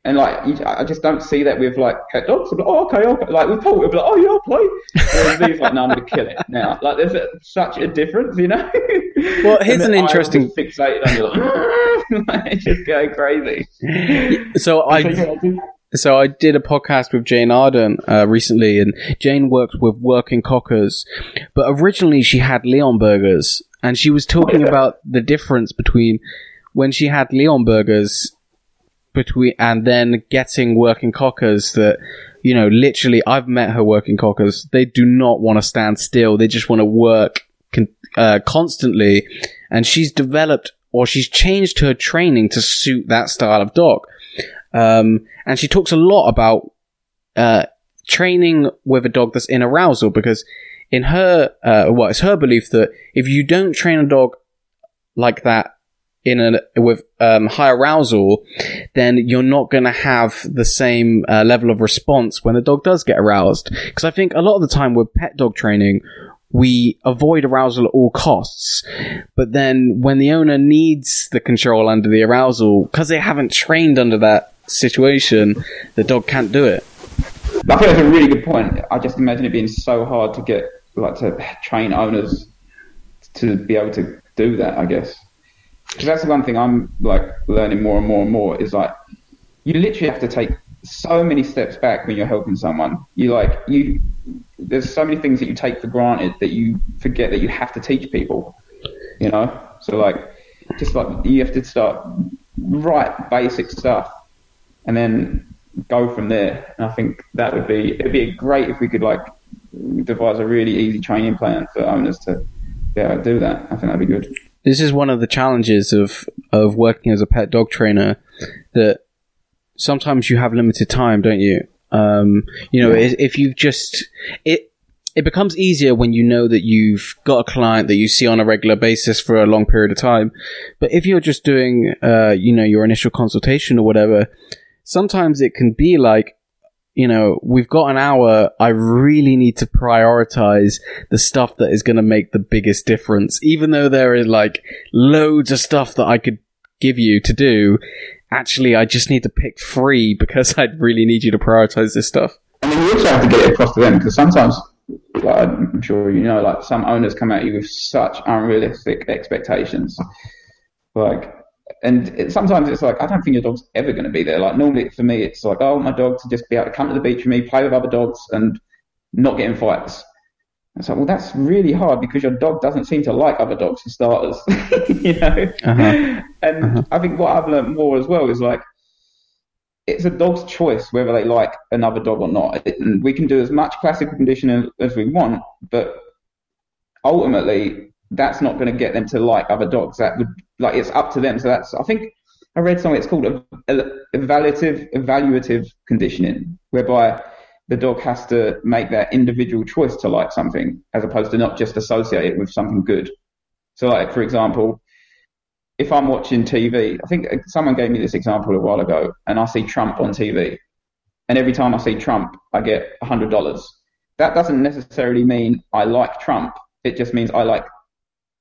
And like, you, I just don't see that with like pet dogs. I'm like, oh, okay, okay. Like with Paul, we'll be like, oh yeah, I'll play. Whereas Z's like, no, I'm gonna kill it now. Like, there's a, such a difference, you know. Well, here's an interesting- fixated on you, like, like, just going crazy. So I. So, yeah, I do- So I did a podcast with Jane Arden uh, recently, and Jane worked with working cockers, but originally she had Leonbergers, and she was talking about the difference between when she had Leonbergers between and then getting working cockers that you know literally I've met her working cockers. They do not want to stand still. They just want to work con- uh, constantly. And she's developed or she's changed her training to suit that style of dog um, and she talks a lot about uh, training with a dog that's in arousal because in her uh, well it's her belief that if you don't train a dog like that in a with um, high arousal, then you're not going to have the same uh, level of response when the dog does get aroused. Because I think a lot of the time with pet dog training, we avoid arousal at all costs. But then when the owner needs the control under the arousal, because they haven't trained under that situation, the dog can't do it. I think that's a really good point. I just imagine it being so hard to get like to train owners to be able to do that. I guess because that's the one thing I'm like learning more and more and more is like you literally have to take so many steps back when you're helping someone. You like you there's so many things that you take for granted that you forget that you have to teach people. You know, so like just like you have to start right basic stuff, and then go from there. And I think that would be it'd be great if we could like devise a really easy training plan for owners to be able to do that. I think that'd be good. This is one of the challenges of of working as a pet dog trainer that sometimes you have limited time, don't you? Um, you know, if, if you just it it becomes easier when you know that you've got a client that you see on a regular basis for a long period of time. But if you're just doing, uh, you know, your initial consultation or whatever, sometimes it can be like, you know, we've got an hour. I really need to prioritize the stuff that is going to make the biggest difference. Even though there is like loads of stuff that I could give you to do, actually, I just need to pick three because I really need you to prioritize this stuff. I mean, you also have to get it across to them because sometimes like I'm sure you know, like some owners come at you with such unrealistic expectations. Like, and it, sometimes it's like, I don't think your dog's ever going to be there. Like, normally for me, it's like, oh, my dog to just be able to come to the beach with me, play with other dogs, and not get in fights. It's like, well, that's really hard because your dog doesn't seem to like other dogs for starters, you know. Uh-huh. And uh-huh. I think what I've learned more as well is like it's a dog's choice whether they like another dog or not. And we can do as much classical conditioning as we want, but ultimately, that's not going to get them to like other dogs. That would like it's up to them. So that's I think I read something. It's called evaluative evaluative conditioning, whereby the dog has to make that individual choice to like something, as opposed to not just associate it with something good. So, like for example, if I'm watching TV, I think uh, someone gave me this example a while ago, and I see Trump on TV, and every time I see Trump, I get hundred dollars. That doesn't necessarily mean I like Trump. It just means I like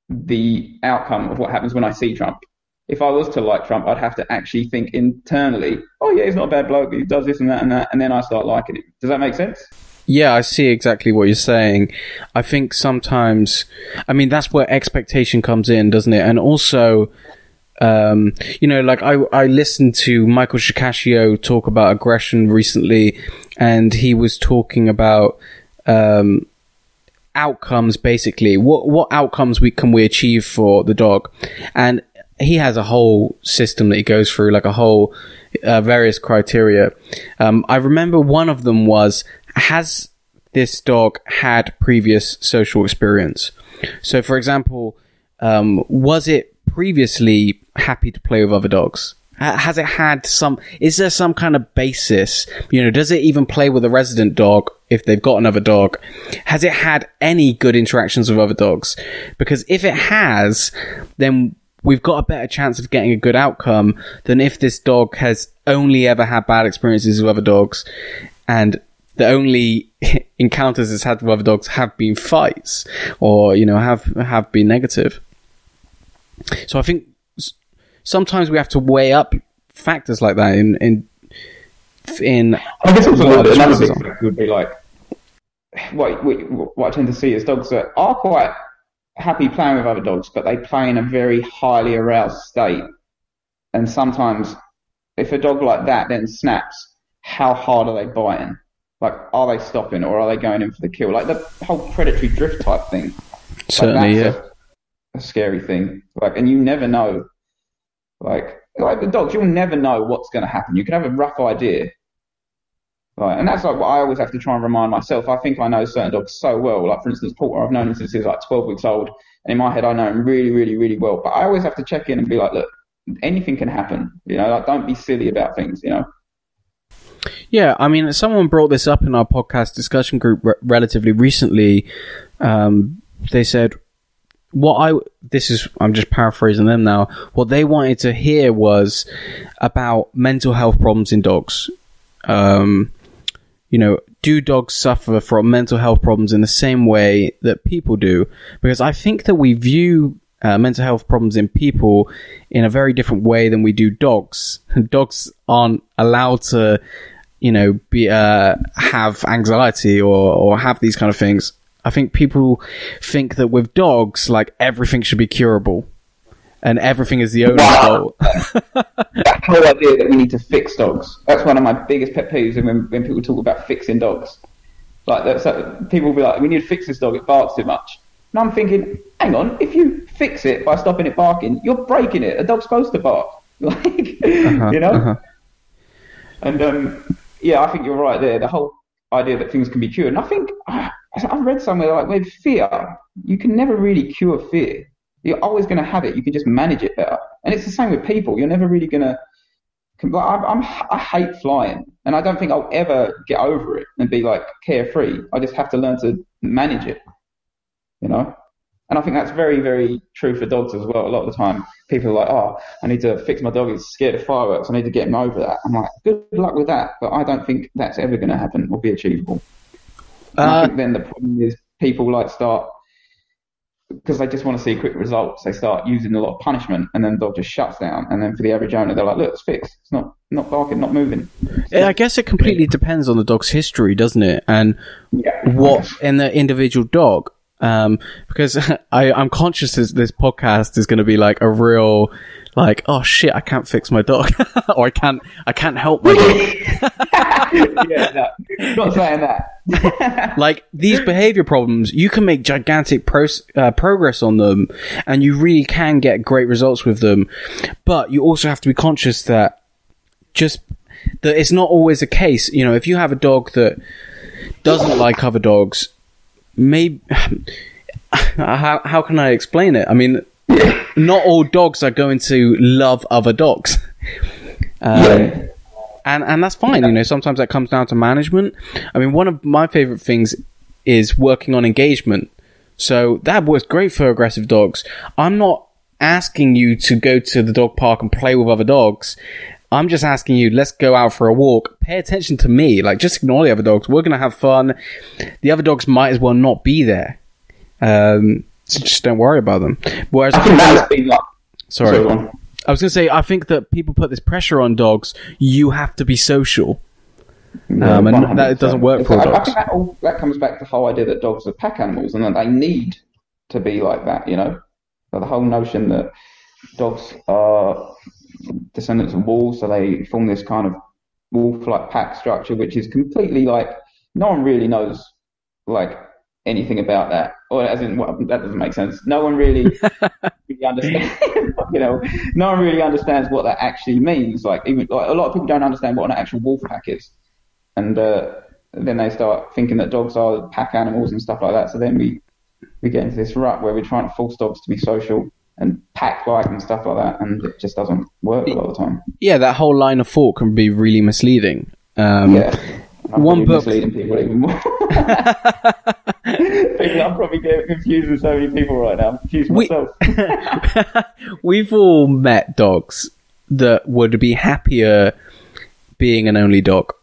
the outcome of what happens when I see Trump. If I was to like Trump, I'd have to actually think internally, oh yeah, he's not a bad bloke, he does this and that and that, and then I start liking him. Does that make sense? Yeah, I see exactly what you're saying. I think sometimes, I mean, that's where expectation comes in, doesn't it? And also, um, you know, like I, I listened to Michael Shikashio talk about aggression recently, and he was talking about, um, outcomes basically. What, what outcomes we, can we achieve for the dog? And he has a whole system that he goes through, like a whole, uh, various criteria. Um, I remember one of them was has this dog had previous social experience? So, for example, um, was it previously happy to play with other dogs? Has it had some, is there some kind of basis? You know, does it even play with a resident dog if they've got another dog? Has it had any good interactions with other dogs? Because if it has, then we've got a better chance of getting a good outcome than if this dog has only ever had bad experiences with other dogs and the only encounters it's had with other dogs have been fights or you know have have been negative. So I think sometimes we have to weigh up factors like that in in in. I guess also another thing would be like what what I tend to see is dogs that are quite happy playing with other dogs, but they play in a very highly aroused state, and sometimes if a dog like that then snaps, how hard are they biting? Like, are they stopping or are they going in for the kill? Like the whole predatory drift type thing. Certainly, like yeah. A, a, scary thing. Like, and you never know. Like, like the dogs, you'll never know what's going to happen. You can have a rough idea. Right, and that's like what I always have to try and remind myself. I think I know certain dogs so well. Like, for instance, Porter, I've known him since he was like 12 weeks old. And in my head, I know him really, really, really well. But I always have to check in and be like, look, anything can happen. You know, like, don't be silly about things, you know. Yeah, I mean, someone brought this up in our podcast discussion group re- relatively recently. Um, they said, what I, this is, I'm just paraphrasing them now. What they wanted to hear was about mental health problems in dogs. Um, you know, do dogs suffer from mental health problems in the same way that people do? Because I think that we view uh, mental health problems in people in a very different way than we do dogs. dogs aren't allowed to, you know, be uh, have anxiety or or have these kind of things. I think people think that with dogs, like everything should be curable, and everything is the owner's wow. fault. that whole idea that we need to fix dogs. That's one of my biggest pet peeves when when people talk about fixing dogs. Like that, people will be like, "We need to fix this dog. It barks too much." And I'm thinking, hang on, if you fix it by stopping it barking, you're breaking it. A dog's supposed to bark, like uh-huh, you know. Uh-huh. And um, yeah, I think you're right there. The whole idea that things can be cured, and I think I, I've read somewhere like with fear, you can never really cure fear. You're always going to have it. You can just manage it better. And it's the same with people. You're never really going to. I'm, I'm, I hate flying, and I don't think I'll ever get over it and be like carefree. I just have to learn to manage it, you know. And I think that's very, very true for dogs as well. A lot of the time, people are like, "Oh, I need to fix my dog. He's scared of fireworks. I need to get him over that." I'm like, "Good luck with that," but I don't think that's ever going to happen or be achievable. Uh, I think then the problem is people like start because they just want to see quick results, they start using a lot of punishment, and then the dog just shuts down. And then for the average owner, they're like, "Look, it's fixed. It's not not barking, not moving." Yeah, I guess it completely depends on the dog's history, doesn't it? And yeah. what in the individual dog. Um, because I, I'm conscious this, this podcast is going to be like a real, like, oh shit, I can't fix my dog, or I can't, I can't help my dog. yeah, no, not saying that. like these behavior problems, you can make gigantic pro- uh, progress on them, and you really can get great results with them. But you also have to be conscious that just that it's not always a case. You know, if you have a dog that doesn't like other dogs, maybe how how can I explain it? I mean, not all dogs are going to love other dogs. Um, yeah and and that's fine. You know, sometimes that comes down to management. I mean, one of my favorite things is working on engagement. So that works great for aggressive dogs. I'm not asking you to go to the dog park and play with other dogs. I'm just asking you, let's go out for a walk. Pay attention to me. Like, just ignore the other dogs. We're going to have fun. The other dogs might as well not be there. Um, so just don't worry about them. Whereas, I think that's been like, sorry. sorry I was going to say, I think that people put this pressure on dogs. You have to be social. Um, and that doesn't work for I, dogs. I think that, all, that comes back to the whole idea that dogs are pack animals and that they need to be like that, you know? The whole notion that dogs are descendants of wolves, so they form this kind of wolf-like pack structure, which is completely like, no one really knows, like, anything about that, or as in well, that doesn't make sense. No one really, really understands. you know, no one really understands what that actually means. Like even like, a lot of people don't understand what an actual wolf pack is, and uh, then they start thinking that dogs are pack animals and stuff like that. So then we we get into this rut where we're trying to force dogs to be social and pack like and stuff like that, and it just doesn't work a lot of the time. Yeah, that whole line of thought can be really misleading. Um, yeah. I'm one book misleading people even more. I'm probably getting confused with so many people right now. I'm confused we, myself. we've all met dogs that would be happier being an only dog.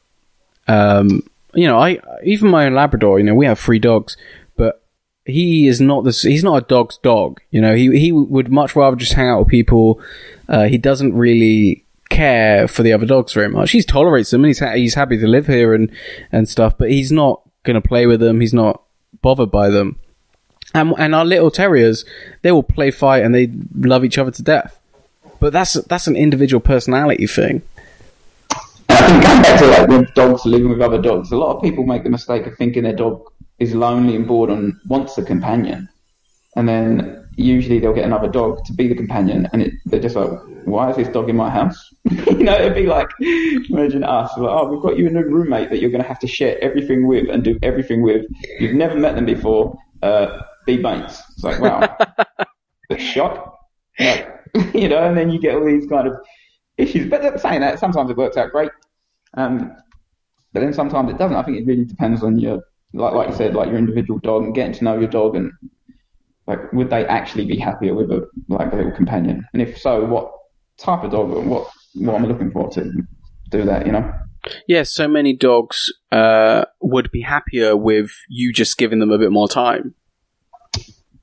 Um, you know, I even my own Labrador. You know, we have three dogs, but he is not this. He's not a dog's dog. You know, he he would much rather just hang out with people. Uh, he doesn't really care for the other dogs very much. He tolerates them and he's ha- he's happy to live here and and stuff, but he's not going to play with them. He's not bothered by them. And and our little terriers, they will play fight and they love each other to death. But that's that's an individual personality thing. I think going back to like with dogs living with other dogs, a lot of people make the mistake of thinking their dog is lonely and bored and wants a companion, and then usually they'll get another dog to be the companion, and it, they're just like, why is this dog in my house? you know, it'd be like, imagine us, like, oh, we've got you a new roommate that you're going to have to share everything with and do everything with. You've never met them before. Uh, be mates. It's like, wow, the shock. Like, you know, and then you get all these kind of issues. But saying that, sometimes it works out great. Um, but then sometimes it doesn't. I think it really depends on your, like, like you said, like your individual dog and getting to know your dog and like, would they actually be happier with a like a little companion? And if so, what type of dog what what am I looking for to do that? You know. Yes, so many dogs uh, would be happier with you just giving them a bit more time.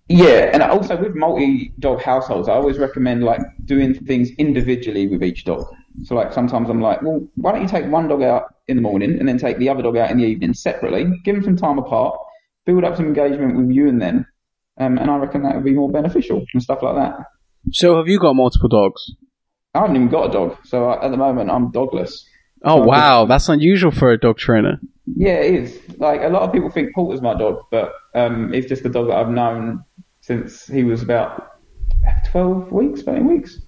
Yeah, and also with multi-dog households, I always recommend like doing things individually with each dog. So like sometimes I'm like, well, why don't you take one dog out in the morning and then take the other dog out in the evening separately? Give them some time apart, build up some engagement with you and them, um, and I reckon that would be more beneficial and stuff like that. So, have you got multiple dogs? I haven't even got a dog, so at the moment I'm dogless. Oh so wow, that's unusual for a dog trainer. Yeah, it is. Like a lot of people think Porter's my dog, but um, it's just a dog that I've known since he was about twelve weeks, thirteen weeks.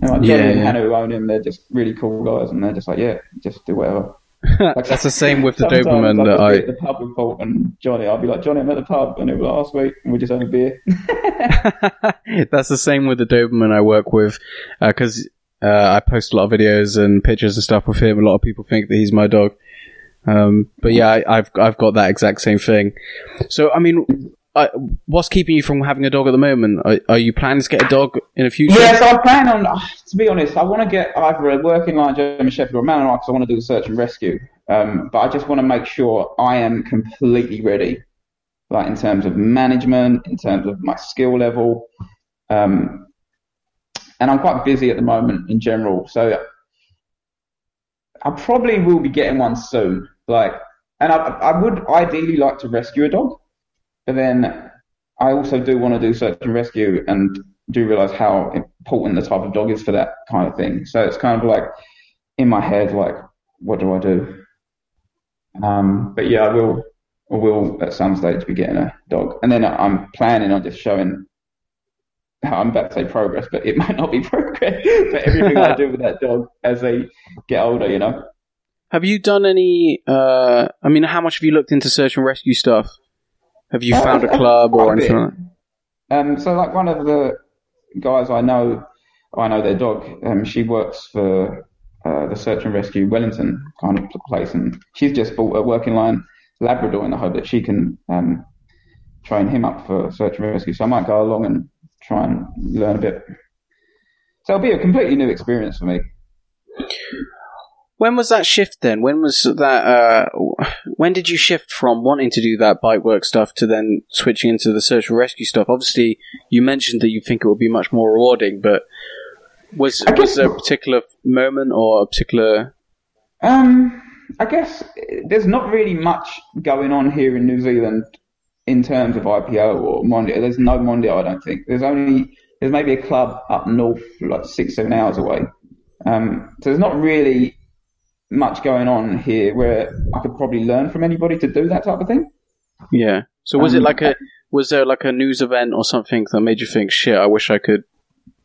And like yeah, Jenny and Hannah who own him, they're just really cool guys, and they're just like, yeah, just do whatever. Like, That's the same with the sometimes Doberman I'll that I- at the pub with Paul and Johnny. I'll be like, Johnny, I'm at the pub, and he'll be like, oh sweet, and we just have a beer. That's the same with the Doberman I work with, because uh, I post a lot of videos and pictures and stuff with him. A lot of people think that he's my dog. Um, but yeah, I, I've I've got that exact same thing. So I mean, What's keeping you from having a dog at the moment? Are, are you planning to get a dog in the future? Yeah, so I plan on, uh, to be honest, I want to get either a working line German Shepherd or a Malinois because I want to do the search and rescue. Um, but I just want to make sure I am completely ready, like in terms of management, in terms of my skill level. Um, and I'm quite busy at the moment in general, so I probably will be getting one soon. Like, and I, I would ideally like to rescue a dog, but then I also do want to do search and rescue and do realize how important the type of dog is for that kind of thing. So it's kind of like in my head, like, what do I do? Um, but yeah, I will, I will at some stage be getting a dog, and then I'm planning on just showing. How I'm about to say progress, but it might not be progress. But everything I do with that dog as they get older, you know. Have you done any? Uh, I mean, how much have you looked into search and rescue stuff? Have you found a club or anything? Like that? Um, so like one of the guys I know, I know their dog. Um, she works for uh, the search and rescue Wellington kind of place, and she's just bought a working line Labrador in the hope that she can um, train him up for search and rescue. So I might go along and try and learn a bit. So it'll be a completely new experience for me. When was that shift then? When was that? Uh, when did you shift from wanting to do that bite work stuff to then switching into the search and rescue stuff? Obviously, you mentioned that you think it would be much more rewarding, but was was there a particular moment or a particular? Um, I guess there's not really much going on here in New Zealand in terms of IPO or Mondial. There's no Mondial, I don't think. There's only there's maybe a club up north, like six seven hours away. Um, so there's not really much going on here where I could probably learn from anybody to do that type of thing. Yeah. So was it Um, like a? Was there like a news event or something that made you think, "Shit, I wish I could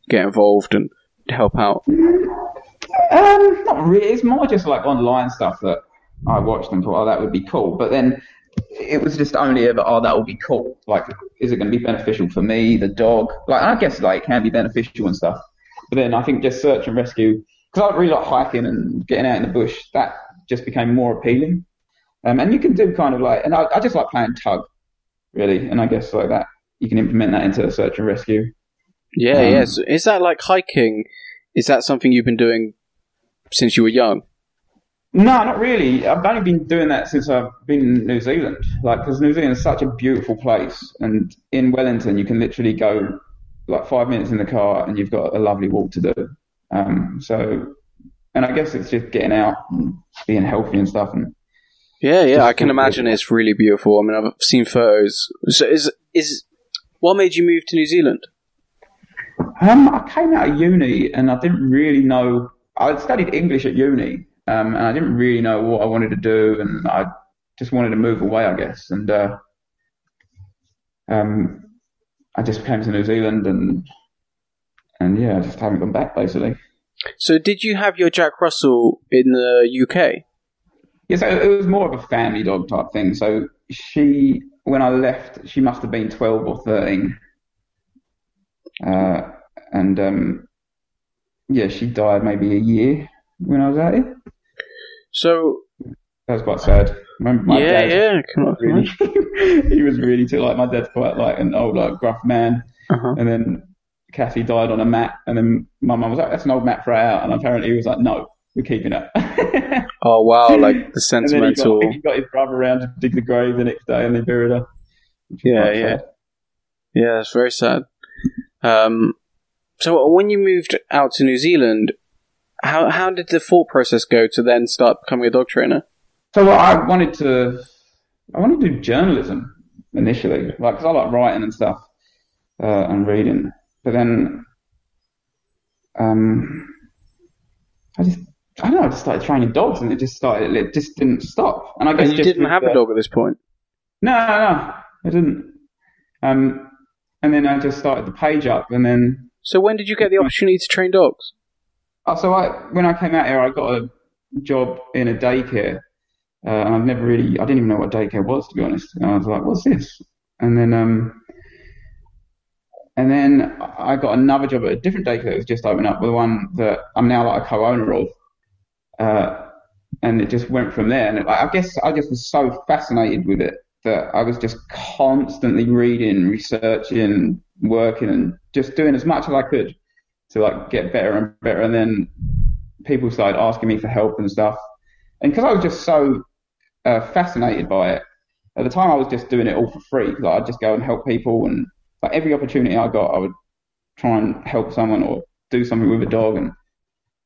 get involved and help out"? Um, not really. It's more just like online stuff that I watched and thought, oh, that would be cool. But then it was just only ever, oh, that would be cool. Like, is it going to be beneficial for me, the dog? Like, I guess like it can be beneficial and stuff. But then I think just search and rescue, because I really like hiking and getting out in the bush. That just became more appealing. Um, and you can do kind of like, and I, I just like playing tug, really. And I guess like that, you can implement that into search and rescue. Yeah, Um, yes. Is that like hiking? Is that something you've been doing since you were young? No, not really. I've only been doing that since I've been in New Zealand. Like, because New Zealand is such a beautiful place, and in Wellington you can literally go like five minutes in the car and you've got a lovely walk to do. Um, so, and I guess it's just getting out and being healthy and stuff. And Yeah, yeah. I can imagine it's really beautiful. I mean, I've seen photos. So is is what made you move to New Zealand? um, I came out of uni and I didn't really know. I studied English at uni, um, and I didn't really know what I wanted to do, and I just wanted to move away, I guess. And uh, um, I just came to New Zealand, and and yeah, I just haven't gone back basically. So did you have your Jack Russell in the UK? Yeah, so it was more of a family dog type thing. So she, when I left, she must have been 12 or 13. Uh, and um, yeah, she died maybe a year when I was at it. So That was quite sad. Remember my yeah, dad? yeah. Come on, come on. Really, he was really too like my dad's quite like an old like gruff man, Uh-huh. and then Cassie died on a mat, and then my mum was like, "That's an old mat, for out," and apparently he was like, "No, we're keeping it." Oh wow, like the sentimental. And then he got, he got his brother around to dig the grave the next day and they buried her. Yeah, yeah. sad. Yeah, it's very sad. Um, so when you moved out to New Zealand, how how did the thought process go to then start becoming a dog trainer? So I wanted to, I wanted to do journalism initially, like because I like writing and stuff uh, and reading. But then, um, I just, I don't know, I just started training dogs and it just started, it just didn't stop. And I guess And you didn't have the- a dog at this point. No, no, no, I didn't. Um, and then I just started the page up, and then So when did you get the opportunity to train dogs? Oh, so I, when I came out here, I got a job in a daycare, uh, and I've never really, I didn't even know what daycare was to be honest. And I was like, what's this? And then, um, and then I got another job at a different daycare that was just opened up, the one that I'm now like a co-owner of. Uh, and it just went from there. And it, I guess I just was so fascinated with it that I was just constantly reading, researching, working, and just doing as much as I could to like get better and better. And then people started asking me for help and stuff. And because I was just so uh, fascinated by it, at the time I was just doing it all for free. Like I'd just go and help people, and like every opportunity I got, I would try and help someone or do something with a dog and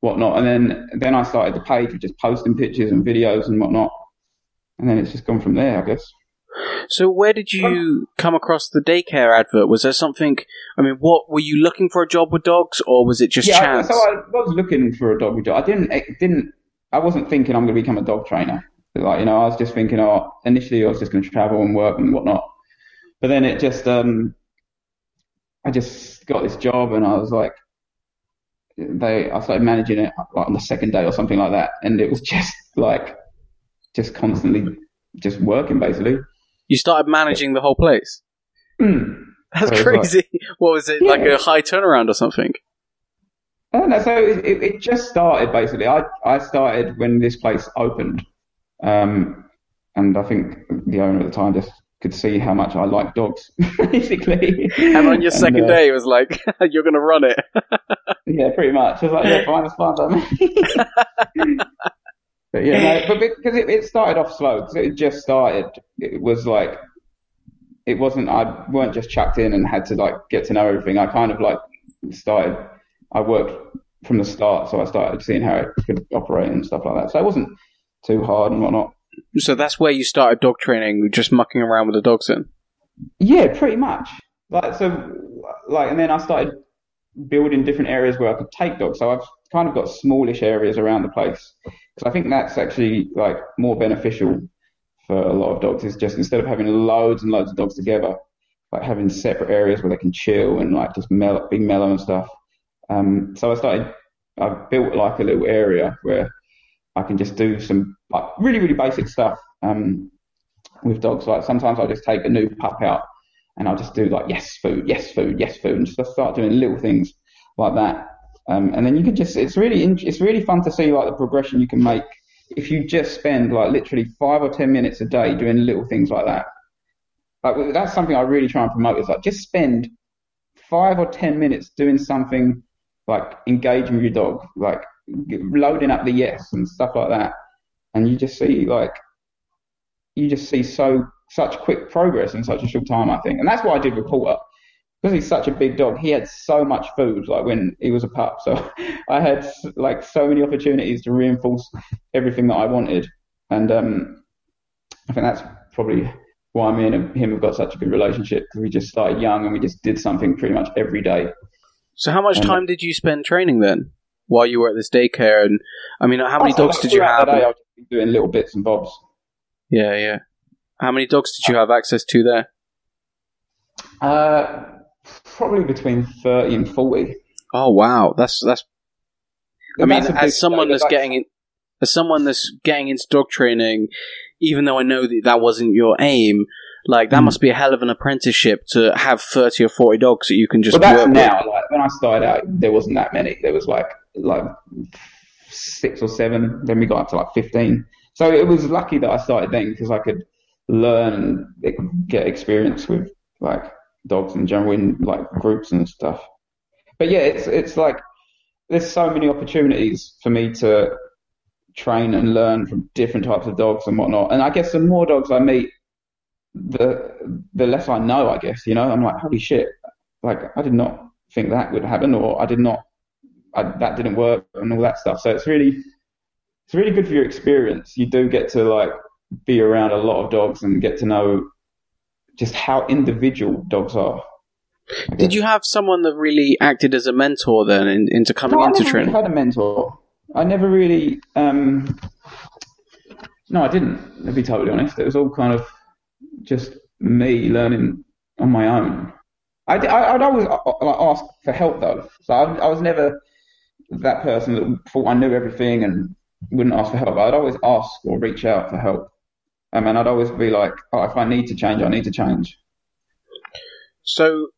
whatnot. And then then I started the page with just posting pictures and videos and whatnot. And then it's just gone from there, I guess. So where did you come across the daycare advert? Was there something? I mean, what were you looking for a job with dogs, or was it just yeah, chance? so I was looking for a dog with dog. I didn't it didn't I wasn't thinking I'm going to become a dog trainer. Like you know, I was just thinking, oh, initially I was just going to travel and work and whatnot. But then it just um, I just got this job and I was like, they I started managing it like on the second day or something like that, and it was just like just constantly just working basically. You started managing the whole place. Mm. That's So crazy. what was it? Yeah. Like a high turnaround or something? I don't know. So it, it, it just started basically. I I started when this place opened, um, and I think the owner at the time just could see how much I like dogs, basically. And on your second uh, day, it was like, you're going to run it. yeah, pretty much. I was like, yeah, fine, it's fine but yeah, no, but because it, it started off slow, because it just started. It was like, it wasn't. I weren't just chucked in and had to like get to know everything. I kind of like started. I worked from the start, so I started seeing how it could operate and stuff like that. So it wasn't too hard and whatnot. So that's where you started dog training, just mucking around with the dogs in. Yeah, pretty much. Like so, like, and then I started building different areas where I could take dogs. So I've kind of got smallish areas around the place because I think that's actually like more beneficial for a lot of dogs. Is just instead of having loads and loads of dogs together, like having separate areas where they can chill and like just mellow, be mellow and stuff. Um, so I started. I built like a little area where I can just do some like really really basic stuff. Um, with dogs. Like sometimes I'll just take a new pup out and I'll just do like yes food, yes food, yes food, and just start doing little things like that. Um, and then you can just it's really it's really fun to see like the progression you can make if you just spend like literally five or ten minutes a day doing little things like that. Like that's something I really try and promote. Is like just spend five or ten minutes doing something like engaging with your dog, like loading up the yes and stuff like that, and you just see like you just see so such quick progress in such a short time, I think. And that's why I did with Porter. Because he's such a big dog, he had so much food, like when he was a pup. So I had like so many opportunities to reinforce everything that I wanted. And um, I think that's probably why me and him have got such a good relationship because we just started young and we just did something pretty much every day. So how much Um, time did you spend training then, while you were at this daycare? And I mean, how many dogs did you have? day, I'll just doing little bits and bobs. Yeah, yeah. How many dogs did you have access to there? Uh, probably between 30 and 40. Oh wow, that's that's. I mean, That's as someone that's getting in, as someone that's getting into dog training, even though I know that that wasn't your aim, like that Mm. must be a hell of an apprenticeship to have thirty or forty dogs that you can just Well, that's work with. now. Like when I started out, there wasn't that many. There was like like six or seven. Then we got up to like fifteen. So it was lucky that I started then because I could learn get experience with like dogs in general in like groups and stuff. But yeah, it's it's like there's so many opportunities for me to train and learn from different types of dogs and whatnot. And I guess the more dogs I meet, the the less I know. I guess you know. I'm like, holy shit! Like I did not think that would happen, or I did not. I, that didn't work, and all that stuff. So it's really it's really good for your experience. You do get to like be around a lot of dogs and get to know just how individual dogs are. Did you have someone that really acted as a mentor then in, into coming No, I into never really training? had a mentor. I never really. Um, no, I didn't. To be totally honest, it was all kind of just me learning on my own. I, I, would always uh, uh, like, ask for help though, so I, I was never that person that thought I knew everything and wouldn't ask for help. I'd always ask or reach out for help. Um, and I'd always be like, oh, if I need to change, I need to change. So,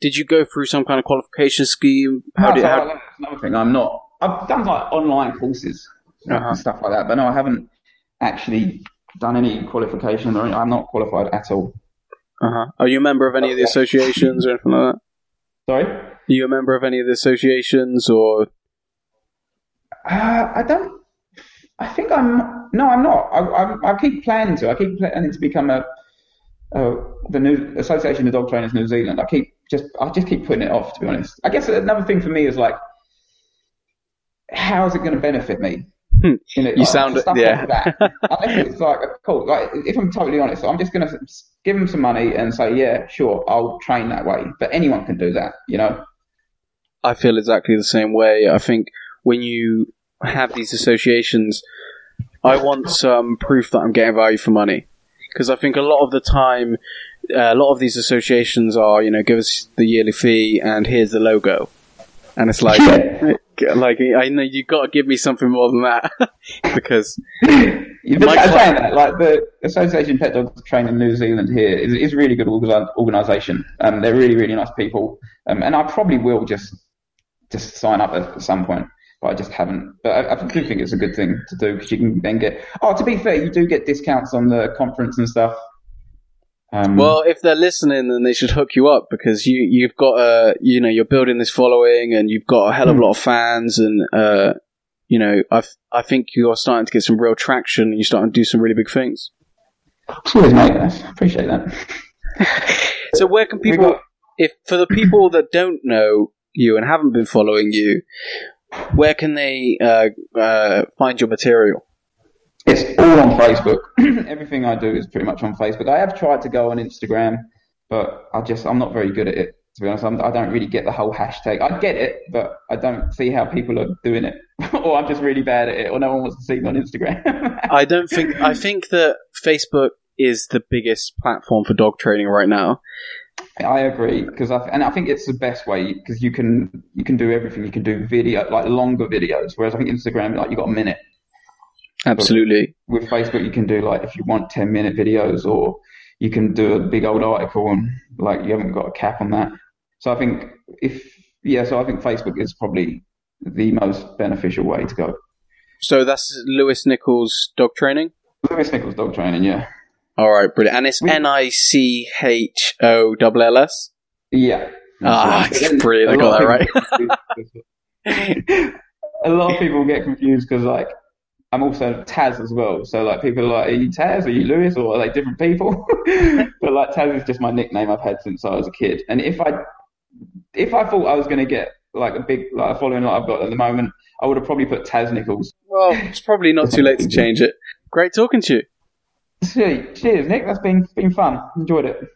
did you go through some kind of qualification scheme? How no, did, so how... that's another thing. I'm not. I've done like online courses uh-huh. and stuff like that, but no, I haven't actually done any qualification or I'm not qualified at all. Uh huh. Are you a member of any of the associations or anything like that? Sorry. Are you a member of any of the associations or? Uh, I don't. I think I'm. No, I'm not. I, I, I keep planning to. I keep planning to become a, a the new Association of Dog Trainers New Zealand. I keep just. I just keep putting it off. To be honest, I guess another thing for me is like, how is it going to benefit me? Hmm. You, know, you like, sound yeah. Like I think it's like cool. Like if I'm totally honest, I'm just going to give them some money and say, yeah, sure, I'll train that way. But anyone can do that, you know. I feel exactly the same way. I think when you have these associations, I want some proof that I'm getting value for money. Because I think a lot of the time, uh, a lot of these associations are, you know, give us the yearly fee and here's the logo. And it's like, like I know you've got to give me something more than that because you're saying that like the Association Pet Dog Training New Zealand here is, is a really good organisation. Um, they're really really nice people, um, and I probably will just just sign up at some point but I just haven't. But I, I do think it's a good thing to do because you can then get. Oh, to be fair, you do get discounts on the conference and stuff. Um, well, if they're listening, then they should hook you up because you you've got a you know you're building this following and you've got a hell of a hmm. lot of fans and uh, you know I I think you're starting to get some real traction and you're starting to do some really big things. Cheers, mate. I appreciate that. so, where can people, got... if for the people that don't know you and haven't been following you, where can they uh, uh, find your material? It's all on Facebook. Everything I do is pretty much on Facebook. I have tried to go on Instagram, but I just I'm not very good at it. To be honest, I'm, I do not really get the whole hashtag. I get it, but I don't see how people are doing it, or I'm just really bad at it, or no one wants to see me on Instagram. I don't think. I think that Facebook is the biggest platform for dog training right now. I agree because I and I think it's the best way because you can you can do everything. You can do video like longer videos, whereas I think Instagram like you got a minute. Absolutely. But with Facebook, you can do like if you want ten minute videos, or you can do a big old article and like you haven't got a cap on that. So I think if yeah, so I think Facebook is probably the most beneficial way to go. So that's Lewis Nicholls dog training. Lewis Nicholls dog training, yeah. All right, brilliant. And it's N I C H O L L S. Yeah. Ah, brilliant! I got that right. a lot of people get confused because, like, I'm also Taz as well. So, like, people are like, "Are you Taz? Are you Lewis? Or are they different people?" but like, Taz is just my nickname I've had since I was a kid. And if I, if I thought I was going to get like a big like a following like I've got at the moment, I would have probably put Taz Nicholls. Well, it's probably not too late to change it. Great talking to you. Sweet. Cheers, Nick. That's been been fun. Enjoyed it.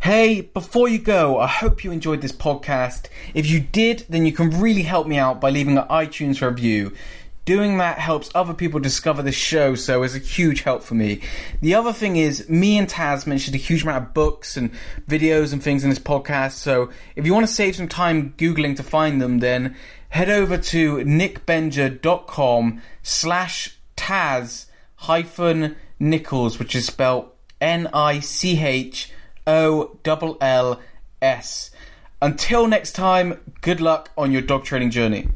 Hey, before you go, I hope you enjoyed this podcast. If you did, then you can really help me out by leaving an iTunes review. Doing that helps other people discover the show, so it's a huge help for me. The other thing is, me and Taz mentioned a huge amount of books and videos and things in this podcast, so if you want to save some time Googling to find them, then head over to nickbenja.com slash Taz hyphen Nicholls, which is spelled N-I-C-H-O-L-L-S. Until next time, good luck on your dog training journey.